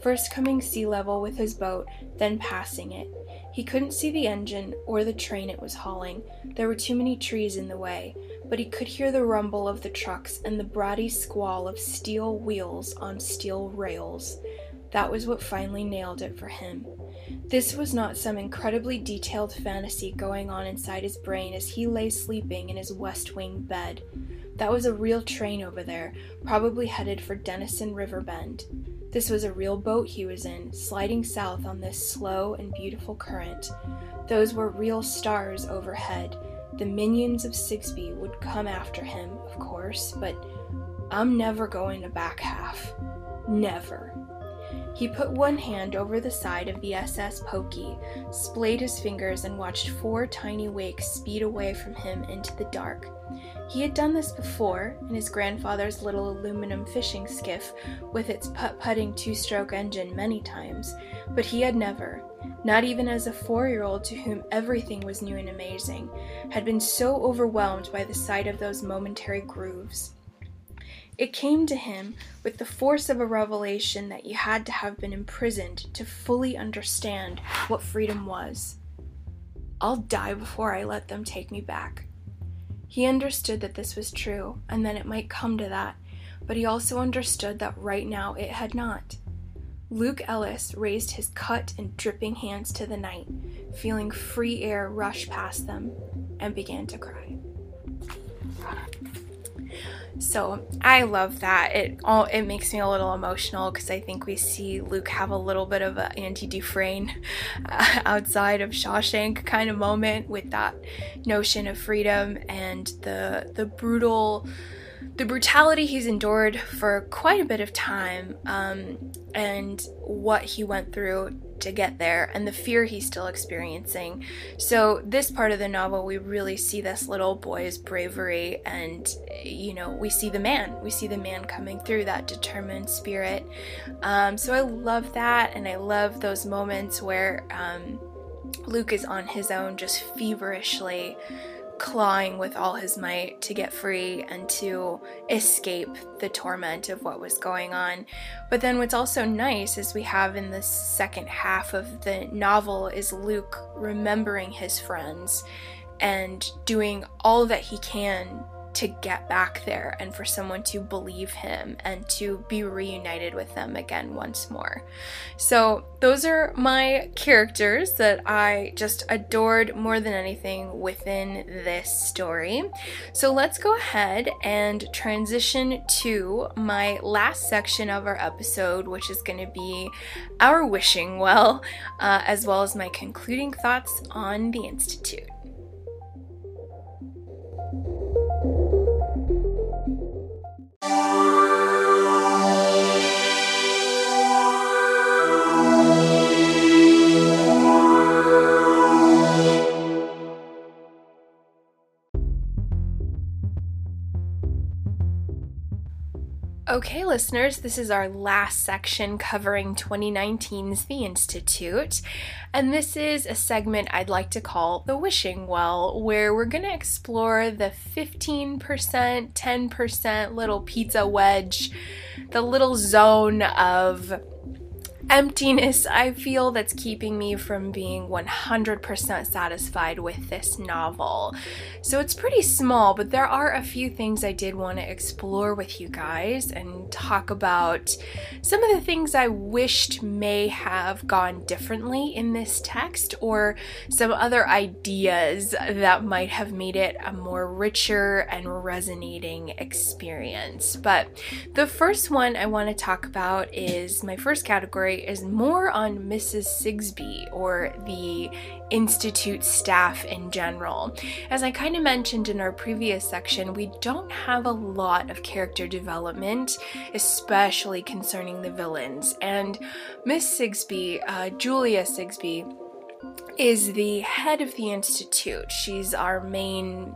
first coming sea level with his boat, then passing it. He couldn't see the engine or the train it was hauling. There were too many trees in the way, but he could hear the rumble of the trucks and the bratty squall of steel wheels on steel rails. That was what finally nailed it for him. This was not some incredibly detailed fantasy going on inside his brain as he lay sleeping in his West Wing bed. That was a real train over there, probably headed for Dennison River Bend. This was a real boat he was in, sliding south on this slow and beautiful current. Those were real stars overhead. The minions of Sigsbee would come after him, of course, but I'm never going to back half. Never. He put one hand over the side of the SS Pokey, splayed his fingers, and watched four tiny wakes speed away from him into the dark. He had done this before in his grandfather's little aluminum fishing skiff with its putt putting two stroke engine many times, but he had never, not even as a four year old to whom everything was new and amazing, had been so overwhelmed by the sight of those momentary grooves. It came to him with the force of a revelation that you had to have been imprisoned to fully understand what freedom was. I'll die before I let them take me back. He understood that this was true, and that it might come to that, but he also understood that right now it had not. Luke Ellis raised his cut and dripping hands to the night, feeling free air rush past them, and began to cry. So I love that. It all it makes me a little emotional because I think we see Luke have a little bit of an Andy Dufresne uh, outside of Shawshank kind of moment with that notion of freedom and the the brutal the brutality he's endured for quite a bit of time um, and what he went through to get there and the fear he's still experiencing. So, this part of the novel, we really see this little boy's bravery, and you know, we see the man. We see the man coming through that determined spirit. Um, so, I love that, and I love those moments where um, Luke is on his own, just feverishly clawing with all his might to get free and to escape the torment of what was going on. But then what's also nice is we have in the second half of the novel is Luke remembering his friends and doing all that he can to get back there and for someone to believe him and to be reunited with them again once more. So, those are my characters that I just adored more than anything within this story. So, let's go ahead and transition to my last section of our episode, which is going to be our wishing well, uh, as well as my concluding thoughts on the Institute. Música Okay, listeners, this is our last section covering 2019's The Institute. And this is a segment I'd like to call The Wishing Well, where we're going to explore the 15%, 10% little pizza wedge, the little zone of emptiness I feel that's keeping me from being 100% satisfied with this novel. So it's pretty small, but there are a few things I did want to explore with you guys and talk about some of the things I wished may have gone differently in this text or some other ideas that might have made it a more richer and resonating experience. But the first one I want to talk about is my first category is more on Mrs. Sigsbee or the Institute staff in general. As I kind of mentioned in our previous section, we don't have a lot of character development, especially concerning the villains. And Miss Sigsbee, uh, Julia Sigsbee, is the head of the Institute. She's our main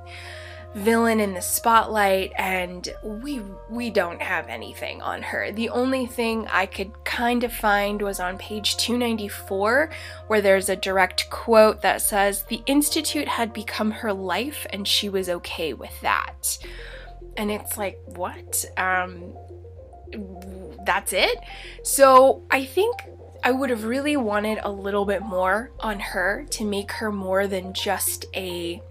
villain in the spotlight and we we don't have anything on her. The only thing I could kind of find was on page 294 where there's a direct quote that says the institute had become her life and she was okay with that. And it's like, what? Um that's it? So, I think I would have really wanted a little bit more on her to make her more than just a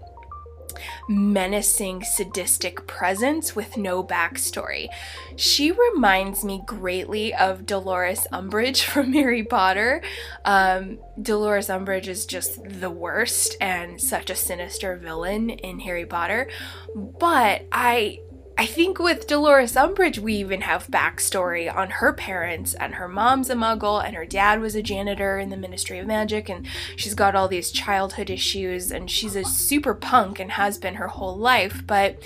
menacing, sadistic presence with no backstory. She reminds me greatly of Dolores Umbridge from Harry Potter. Um, Dolores Umbridge is just the worst and such a sinister villain in Harry Potter. But I I think with Dolores Umbridge, we even have backstory on her parents, and her mom's a muggle, and her dad was a janitor in the Ministry of Magic, and she's got all these childhood issues, and she's a super punk and has been her whole life. But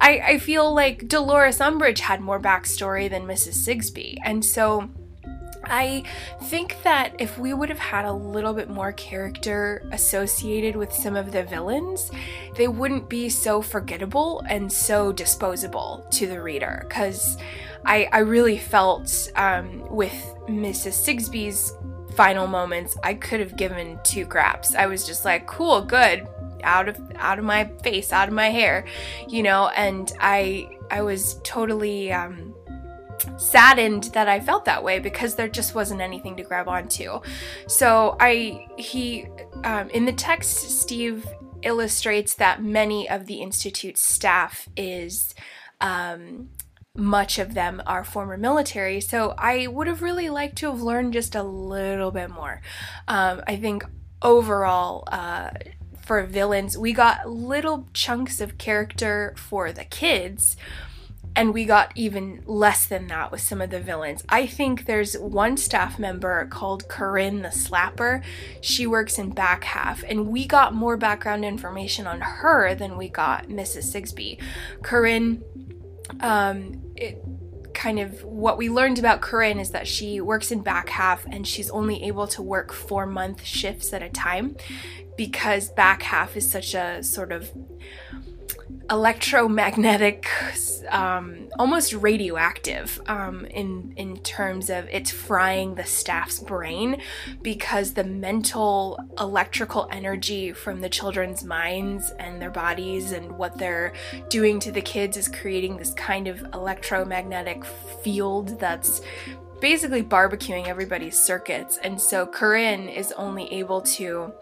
I, I feel like Dolores Umbridge had more backstory than Mrs. Sigsbee, and so I think that if we would have had a little bit more character associated with some of the villains, they wouldn't be so forgettable and so disposable to the reader. Because I, I really felt um, with Mrs. Sigsbee's final moments, I could have given two craps. I was just like, cool, good, out of out of my face, out of my hair, you know. And I I was totally. Um, saddened that I felt that way because there just wasn't anything to grab onto. So I he um, in the text Steve illustrates that many of the institute's staff is um, much of them are former military. So I would have really liked to have learned just a little bit more. Um, I think overall. Uh, for villains, we got little chunks of character for the kids, and we got even less than that with some of the villains. I think there's one staff member called Corinne the Slapper. She works in back half, and we got more background information on her than we got Mrs. Sigsbee. Corinne, um, it, kind of what we learned about Corinne is that she works in back half and she's only able to work four month shifts at a time because back half is such a sort of electromagnetic, um, almost radioactive um, in in terms of it's frying the staff's brain because the mental electrical energy from the children's minds and their bodies and what they're doing to the kids is creating this kind of electromagnetic field that's basically barbecuing everybody's circuits. And so Corinne is only able to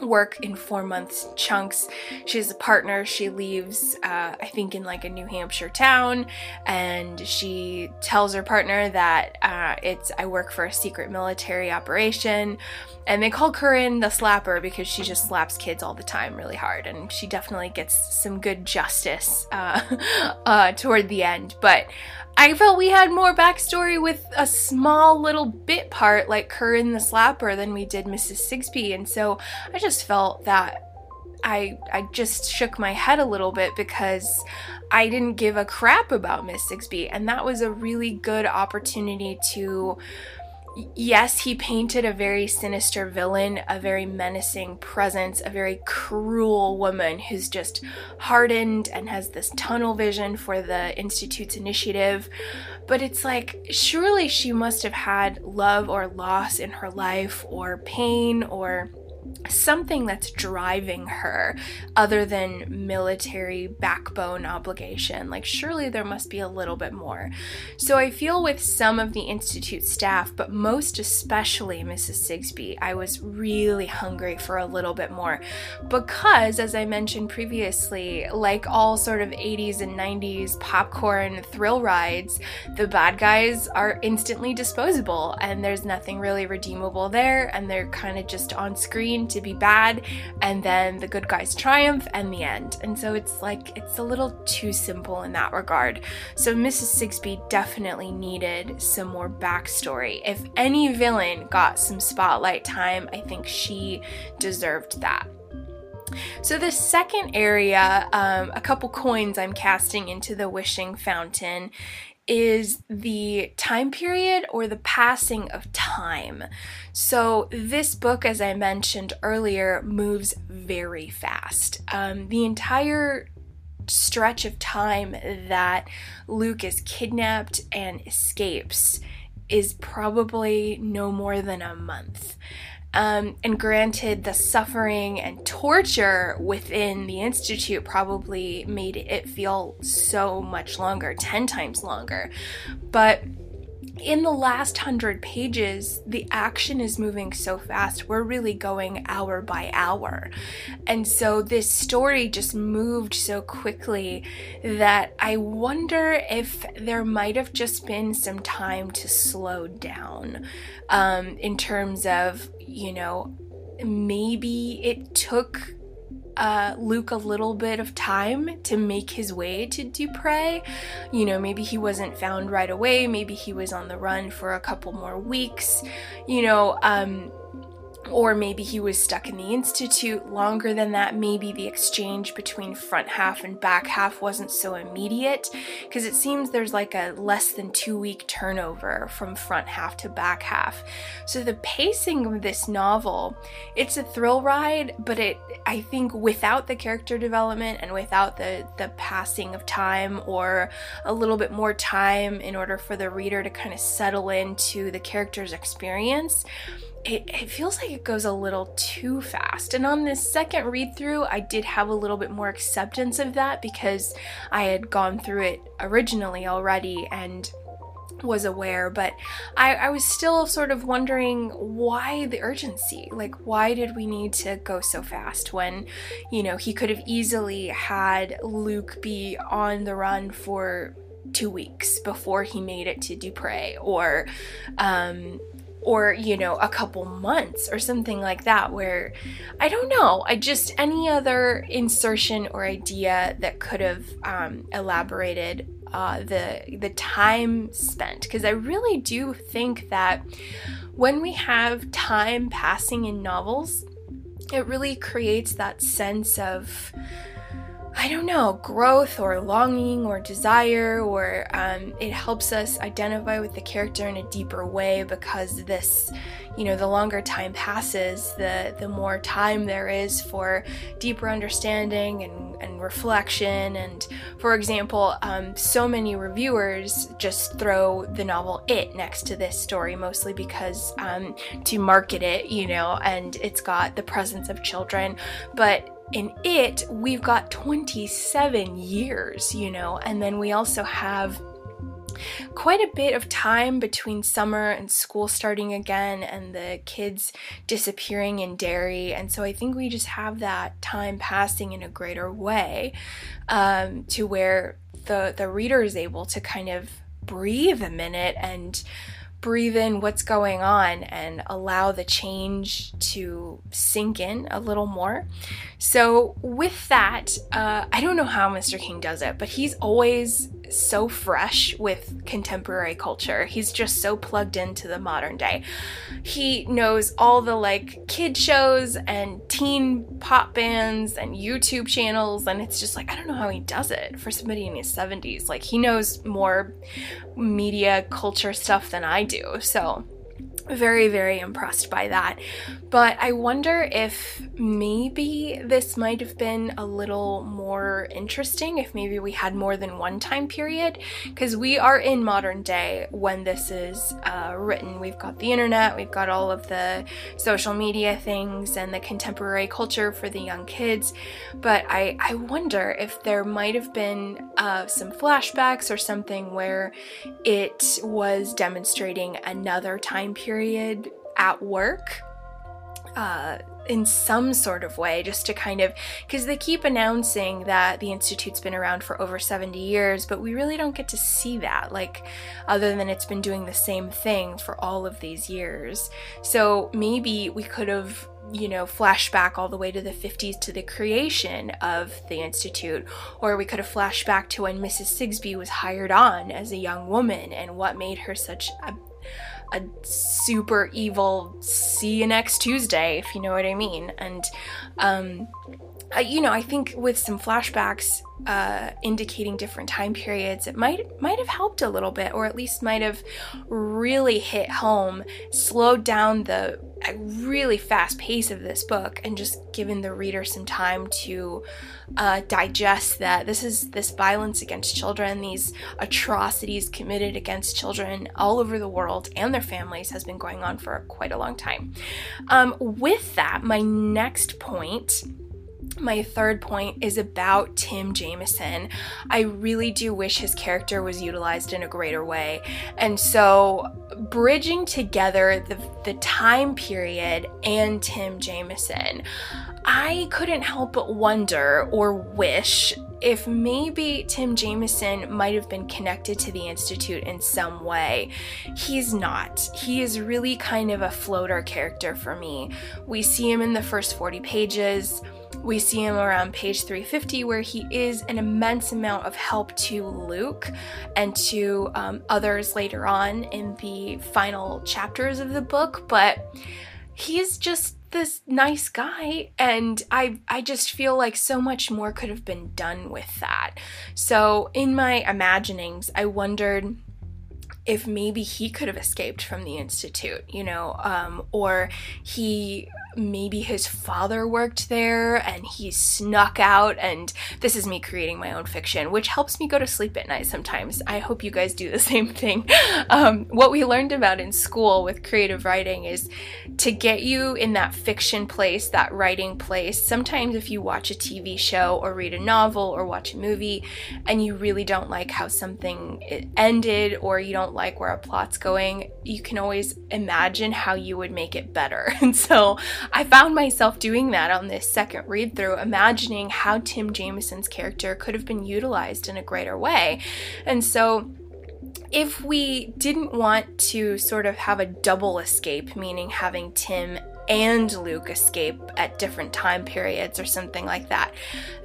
work in four months chunks. She has a partner. She leaves, uh, I think, in like a New Hampshire town, and she tells her partner that uh, it's I work for a secret military operation. And they call Corinne the slapper because she just slaps kids all the time really hard, and she definitely gets some good justice uh, uh toward the end. But I felt we had more backstory with a small little bit part like Corinne the Slapper than we did Mrs. Sigsbee, and so I just felt that I I just shook my head a little bit because I didn't give a crap about Miss Sigsbee, and that was a really good opportunity to yes, he painted a very sinister villain, a very menacing presence, a very cruel woman who's just hardened and has this tunnel vision for the Institute's initiative. But it's like, surely she must have had love or loss in her life, or pain, or something that's driving her other than military backbone obligation. Like, surely there must be a little bit more. So, I feel with some of the Institute staff, but most especially Mrs. Sigsbee, I was really hungry for a little bit more because, as I mentioned previously, like all sort of 80s and 90s popcorn thrill rides, the bad guys are instantly disposable and there's nothing really redeemable there, and they're kind of just on screen to be bad, and then the good guys triumph and the end. And so it's like, it's a little too simple in that regard. So Mrs. Sigsbee definitely needed some more backstory. If any villain got some spotlight time, I think she deserved that. So, the second area, um, a couple coins I'm casting into the wishing fountain is the time period or the passing of time. So, this book, as I mentioned earlier, moves very fast. Um, the entire stretch of time that Luke is kidnapped and escapes is probably no more than a month. Um, and granted, the suffering and torture within the Institute probably made it feel so much longer, 10 times longer. But in the last hundred pages, the action is moving so fast. We're really going hour by hour. And so this story just moved so quickly that I wonder if there might have just been some time to slow down um, in terms of, you know, maybe it took uh, Luke a little bit of time to make his way to DuPray. You know, maybe he wasn't found right away, maybe he was on the run for a couple more weeks. You know, um, or maybe he was stuck in the institute longer than that. Maybe the exchange between front half and back half wasn't so immediate because it seems there's like a less than two week turnover from front half to back half. So the pacing of this novel, it's a thrill ride, but it I think without the character development and without the the passing of time or a little bit more time in order for the reader to kind of settle into the character's experience it, it feels like it goes a little too fast. And on this second read through, I did have a little bit more acceptance of that because I had gone through it originally already and was aware, but I, I, was still sort of wondering why the urgency? Like, why did we need to go so fast when, you know, he could have easily had Luke be on the run for two weeks before he made it to DuPray, or, um, or you know a couple months or something like that where i don't know i just any other insertion or idea that could have um, elaborated uh, the the time spent. Because i really do think that when we have time passing in novels it really creates that sense of I don't know, growth or longing or desire, or um, it helps us identify with the character in a deeper way because this, you know, the longer time passes, the the more time there is for deeper understanding and, and reflection. And for example, um, so many reviewers just throw the novel It next to this story, mostly because um, to market it, you know, and it's got the presence of children, but in it, we've got 27 years, you know, and then we also have quite a bit of time between summer and school starting again and the kids disappearing in Derry. And so I think we just have that time passing in a greater way um, to where the, the reader is able to kind of breathe a minute and breathe in what's going on and allow the change to sink in a little more. So, with that, uh, I don't know how Mr. King does it, but he's always so fresh with contemporary culture. He's just so plugged into the modern day. He knows all the like kid shows and teen pop bands and YouTube channels, and it's just like, I don't know how he does it for somebody in his 70s. Like, he knows more media culture stuff than I do. So, very, very impressed by that. But I wonder if maybe this might have been a little more interesting if maybe we had more than one time period, because we are in modern day when this is uh, written. We've got the internet, we've got all of the social media things, and the contemporary culture for the young kids. But I, I wonder if there might have been uh, some flashbacks or something where it was demonstrating another time period period at work uh, in some sort of way, just to kind of because they keep announcing that the institute's been around for over 70 years, but we really don't get to see that, like, other than it's been doing the same thing for all of these years. So maybe we could have you know, flashback all the way to the 50s to the creation of the Institute, or we could have flashed back to when Mrs. Sigsbee was hired on as a young woman and what made her such a a super evil see you next Tuesday, if you know what I mean. And, um, I, you know, I think with some flashbacks uh, indicating different time periods, it might might have helped a little bit, or at least might have really hit home, slowed down the really fast pace of this book, and just given the reader some time to uh, digest that this is this violence against children, these atrocities committed against children all over the world and their families has been going on for quite a long time. Um, with that, my next point my third point is about Tim Jamieson. I really do wish his character was utilized in a greater way. And so, bridging together the, the time period and Tim Jamieson, I couldn't help but wonder or wish if maybe Tim Jamieson might have been connected to the Institute in some way. He's not. He is really kind of a floater character for me. We see him in the first 40 pages we see him around page 350, where he is an immense amount of help to Luke and to um, others later on in the final chapters of the book. But he's just this nice guy and I I just feel like so much more could have been done with that. So in my imaginings I wondered if maybe he could have escaped from the institute, you know, um, or he maybe his father worked there and he snuck out and this is me creating my own fiction which helps me go to sleep at night sometimes. I hope you guys do the same thing. Um, what we learned about in school with creative writing is to get you in that fiction place that writing place sometimes if you watch a tv show or read a novel or watch a movie and you really don't like how something ended or you don't like where a plot's going you can always imagine how you would make it better. And so I found myself doing that on this second read through, imagining how Tim Jamieson's character could have been utilized in a greater way. And so if we didn't want to sort of have a double escape, meaning having Tim and Luke escape at different time periods or something like that,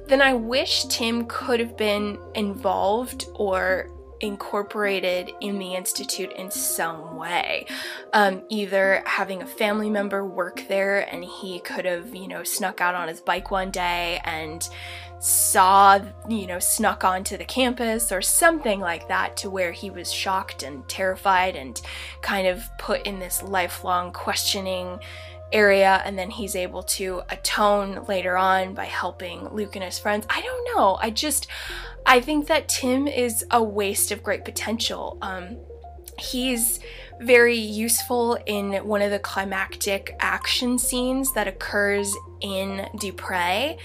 then I wish Tim could have been involved or incorporated in the Institute in some way. Um, either having a family member work there and he could have, you know, snuck out on his bike one day and saw, you know, snuck onto the campus or something like that to where he was shocked and terrified and kind of put in this lifelong questioning area and then he's able to atone later on by helping Luke and his friends. I don't know. I just I think that Tim is a waste of great potential. Um he's very useful in one of the climactic action scenes that occurs in DuPray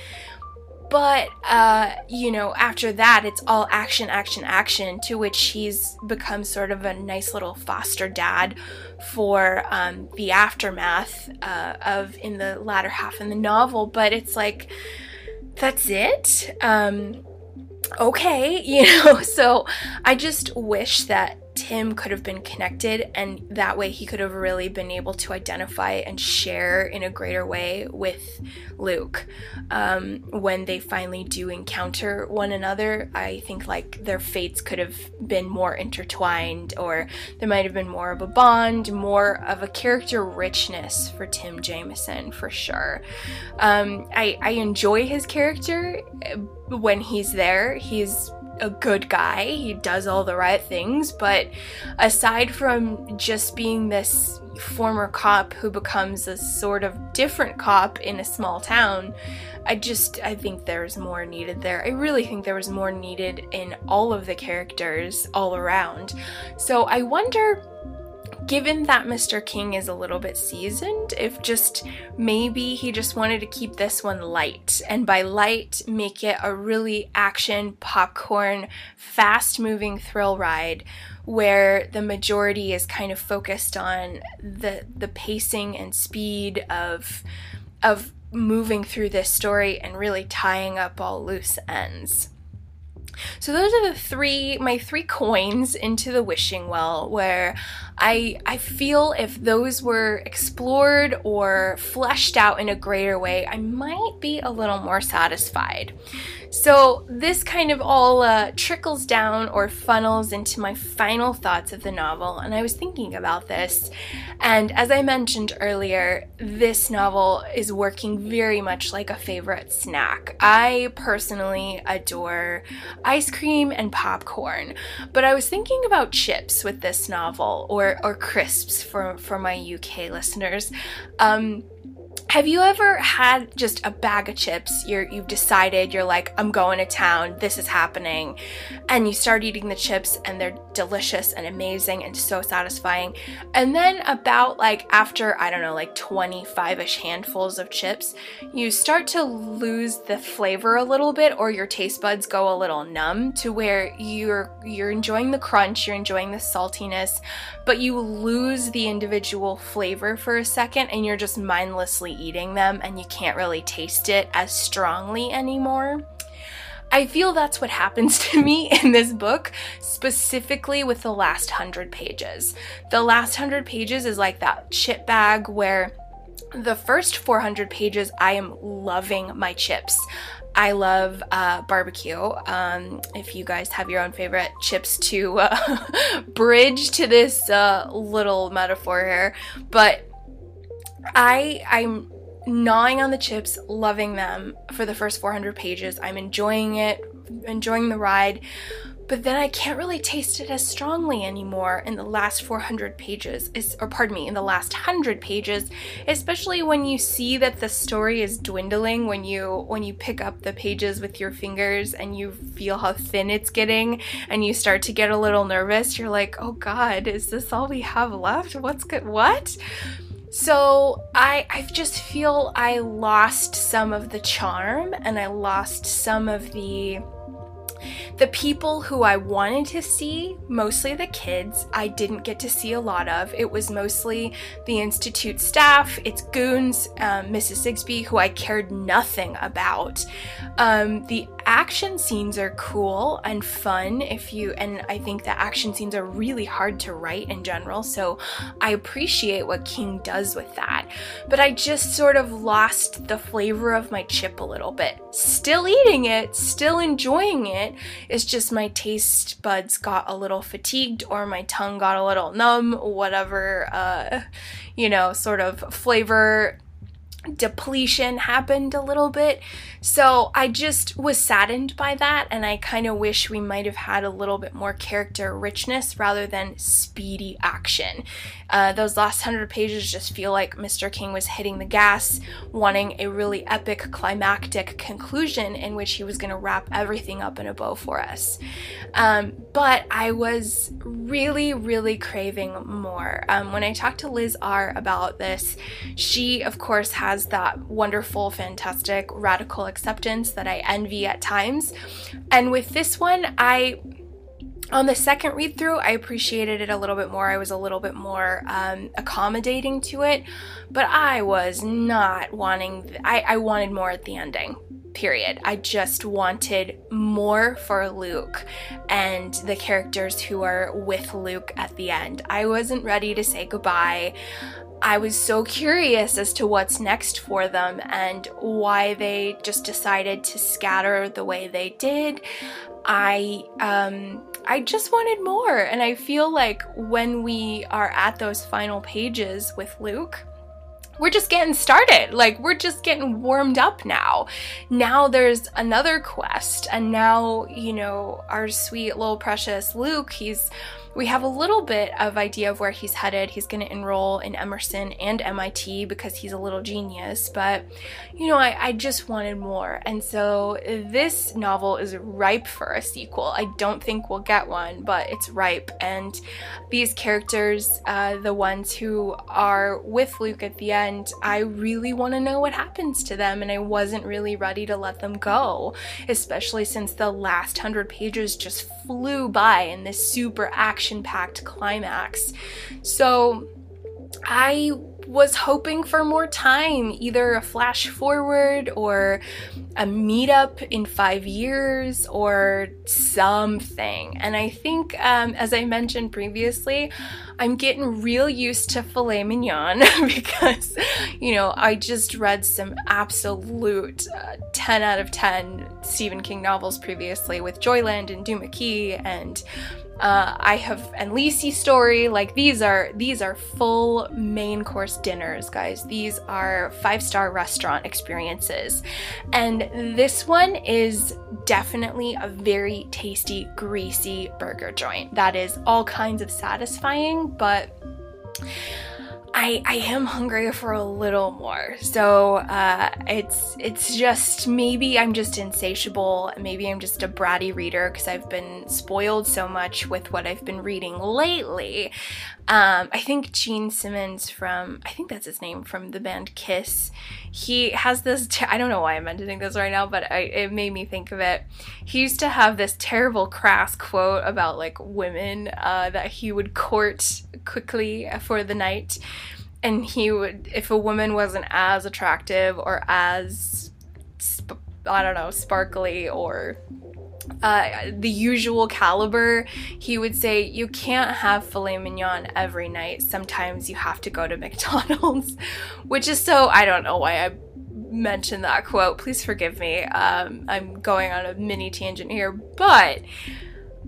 but, uh, you know, after that, it's all action, action, action, to which he's become sort of a nice little foster dad for um, the aftermath uh, of in the latter half in the novel. But it's like, that's it. Um, okay, you know, so I just wish that Tim could have been connected, and that way he could have really been able to identify and share in a greater way with Luke. Um, when they finally do encounter one another, I think like their fates could have been more intertwined, or there might have been more of a bond, more of a character richness for Tim Jamieson for sure. Um, I, I enjoy his character when he's there. He's a good guy. He does all the right things, but aside from just being this former cop who becomes a sort of different cop in a small town, I just I think there's more needed there. I really think there was more needed in all of the characters all around. So I wonder given that Mr. King is a little bit seasoned, if just maybe he just wanted to keep this one light, and by light, make it a really action, popcorn, fast moving thrill ride where the majority is kind of focused on the the pacing and speed of of moving through this story and really tying up all loose ends. So those are the three my three coins into the wishing well where I I feel if those were explored or fleshed out in a greater way, I might be a little more satisfied. So this kind of all uh, trickles down or funnels into my final thoughts of the novel, and I was thinking about this. And as I mentioned earlier, this novel is working very much like a favorite snack. I personally adore ice cream and popcorn, but I was thinking about chips with this novel, or or crisps for for my UK listeners. Um, have you ever had just a bag of chips? You're you've decided you're like I'm going to town. This is happening. And you start eating the chips and they're delicious and amazing and so satisfying. And then about like after I don't know like 25ish handfuls of chips, you start to lose the flavor a little bit or your taste buds go a little numb to where you're you're enjoying the crunch, you're enjoying the saltiness, but you lose the individual flavor for a second and you're just mindlessly eating them and you can't really taste it as strongly anymore. I feel that's what happens to me in this book, specifically with the last hundred pages. The last hundred pages is like that chip bag where the first 400 pages, I am loving my chips. I love uh, barbecue. Um, if you guys have your own favorite chips to uh, bridge to this uh, little metaphor here, but I I'm gnawing on the chips, loving them for the first 400 pages. I'm enjoying it, enjoying the ride, but then I can't really taste it as strongly anymore in the last 400 pages, is, or pardon me, in the last 100 pages, especially when you see that the story is dwindling when you when you pick up the pages with your fingers and you feel how thin it's getting and you start to get a little nervous. You're like, "Oh god, is this all we have left? What's good? What?" So I I just feel I lost some of the charm and I lost some of the the people who I wanted to see, mostly the kids, I didn't get to see a lot of. It was mostly the Institute staff, its goons, um, Mrs. Sigsbee, who I cared nothing about. Um, the action scenes are cool and fun if you and I think the action scenes are really hard to write in general, so I appreciate what King does with that. But I just sort of lost the flavor of my chip a little bit. Still eating it, still enjoying it. It's just my taste buds got a little fatigued or my tongue got a little numb, whatever uh you know, sort of flavor depletion happened a little bit. So I just was saddened by that, and I kind of wish we might have had a little bit more character richness rather than speedy action. Uh, those last hundred pages just feel like Mr. King was hitting the gas, wanting a really epic climactic conclusion in which he was going to wrap everything up in a bow for us. Um, but I was really, really craving more. Um, when I talked to Liz R about this, she, of course, has that wonderful, fantastic, radical acceptance that I envy at times. And with this one, I on the second read through, I appreciated it a little bit more. I was a little bit more um, accommodating to it, but I was not wanting, th- I, I wanted more at the ending. Period. I just wanted more for Luke and the characters who are with Luke at the end. I wasn't ready to say goodbye. I was so curious as to what's next for them and why they just decided to scatter the way they did. I um I just wanted more and I feel like when we are at those final pages with Luke, we're just getting started. Like, we're just getting warmed up now. Now there's another quest, and now, you know, our sweet little precious Luke, he's we have a little bit of idea of where he's headed. He's going to enroll in Emerson and MIT because he's a little genius, but you know, I, I just wanted more. And so this novel is ripe for a sequel. I don't think we'll get one, but it's ripe. And these characters, uh, the ones who are with Luke at the end, I really want to know what happens to them, and I wasn't really ready to let them go, especially since the last hundred pages just flew by in this super action packed climax. So I was hoping for more time, either a flash forward or a meetup in five years or something. And I think, um, as I mentioned previously, I'm getting real used to filet mignon because, you know, I just read some absolute uh, 10 out of 10 Stephen King novels previously with Joyland and Duma Key and uh, I have and Lisey story. Like these are these are full main course dinners, guys. These are five star restaurant experiences, and this one is definitely a very tasty, greasy burger joint that is all kinds of satisfying, but. I, I am hungry for a little more. So uh, it's it's just maybe I'm just insatiable. Maybe I'm just a bratty reader because I've been spoiled so much with what I've been reading lately. Um, I think Gene Simmons from I think that's his name from the band Kiss. He has this. Ter- I don't know why I'm mentioning this right now, but I, it made me think of it. He used to have this terrible crass quote about like women uh, that he would court quickly for the night and he would if a woman wasn't as attractive or as sp- i don't know sparkly or uh, the usual caliber, he would say, You can't have filet mignon every night. Sometimes you have to go to McDonald's, which is so, I don't know why I mentioned that quote. Please forgive me. Um, I'm going on a mini tangent here, but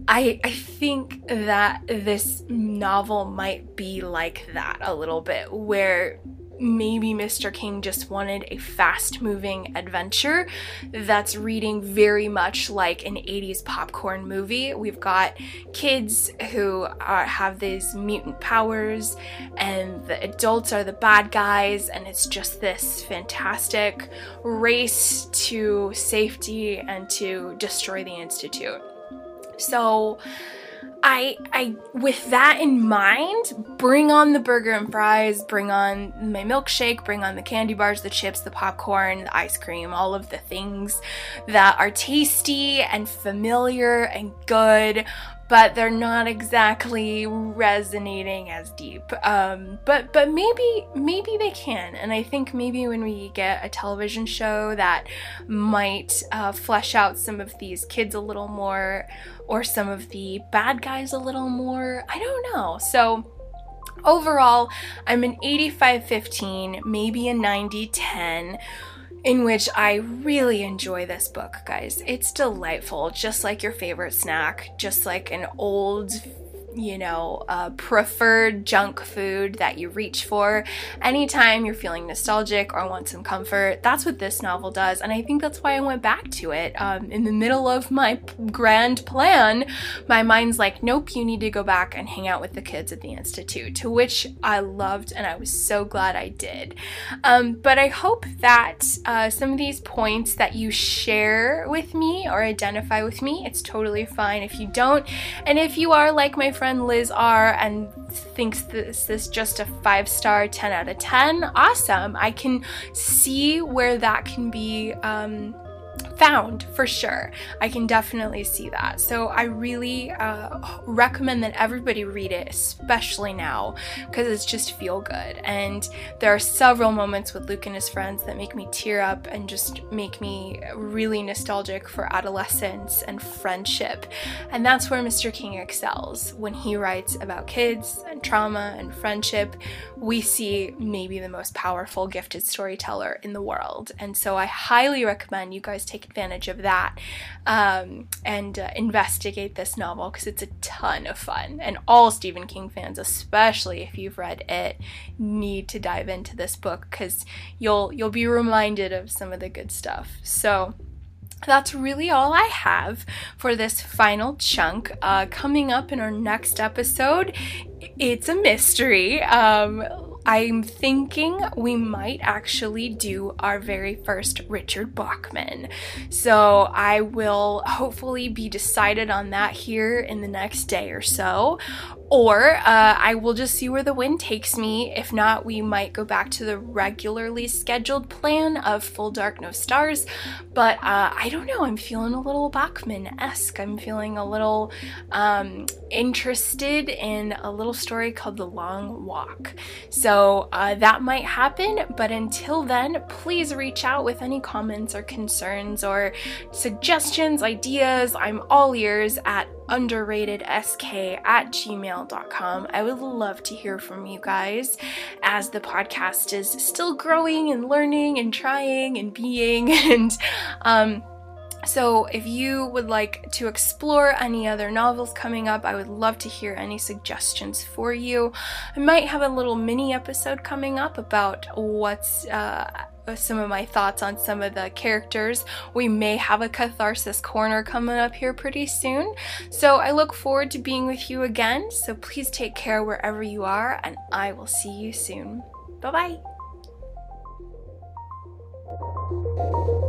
I, I think that this novel might be like that a little bit, where maybe Mr. King just wanted a fast moving adventure that's reading very much like an 80s popcorn movie. We've got kids who are, have these mutant powers, and the adults are the bad guys, and it's just this fantastic race to safety and to destroy the Institute. So I I with that in mind, bring on the burger and fries, bring on my milkshake, bring on the candy bars, the chips, the popcorn, the ice cream, all of the things that are tasty and familiar and good, but they're not exactly resonating as deep. Um, but but maybe maybe they can, and I think maybe when we get a television show that might uh, flesh out some of these kids a little more, or some of the bad guys a little more, I don't know. So overall, I'm an 85 15, maybe a 90 10 in which I really enjoy this book, guys. It's delightful, just like your favorite snack, just like an old you know, uh, preferred junk food that you reach for anytime you're feeling nostalgic or want some comfort. That's what this novel does, and I think that's why I went back to it. Um, in the middle of my p- grand plan, my mind's like, nope, you need to go back and hang out with the kids at the Institute, to which I loved and I was so glad I did. Um, but I hope that uh, some of these points that you share with me or identify with me, it's totally fine if you don't. And if you are like my friend, friend Liz R and thinks this is just a five star, 10 out of 10, awesome. I can see where that can be. Um, found for sure. I can definitely see that. So I really uh, recommend that everybody read it, especially now, because it's just feel good. And there are several moments with Luke and his friends that make me tear up and just make me really nostalgic for adolescence and friendship. And that's where Mr. King excels. When he writes about kids and trauma and friendship, we see maybe the most powerful, gifted storyteller in the world. And so I highly recommend you guys take advantage of that um, and uh, investigate this novel because it's a ton of fun. And all Stephen King fans, especially if you've read it, need to dive into this book because you'll you'll be reminded of some of the good stuff. So that's really all I have for this final chunk. Uh, coming up in our next episode, it's a mystery. Um, I'm thinking we might actually do our very first Richard Bachman. So I will hopefully be decided on that here in the next day or so. Or uh, I will just see where the wind takes me. If not, we might go back to the regularly scheduled plan of Full Dark No Stars. But uh, I don't know, I'm feeling a little Bachman esque. I'm feeling a little um, interested in a little story called The Long Walk. So uh, that might happen. But until then, please reach out with any comments or concerns or suggestions, ideas. I'm all ears at underratedsk at gmail.com. I would love to hear from you guys as the podcast is still growing and learning and trying and being. And um, so, if you would like to explore any other novels coming up, I would love to hear any suggestions for you. I might have a little mini episode coming up about what's. Uh, some of my thoughts on some of the characters. We may have a catharsis corner coming up here pretty soon. So I look forward to being with you again. So please take care wherever you are, and I will see you soon. Bye bye.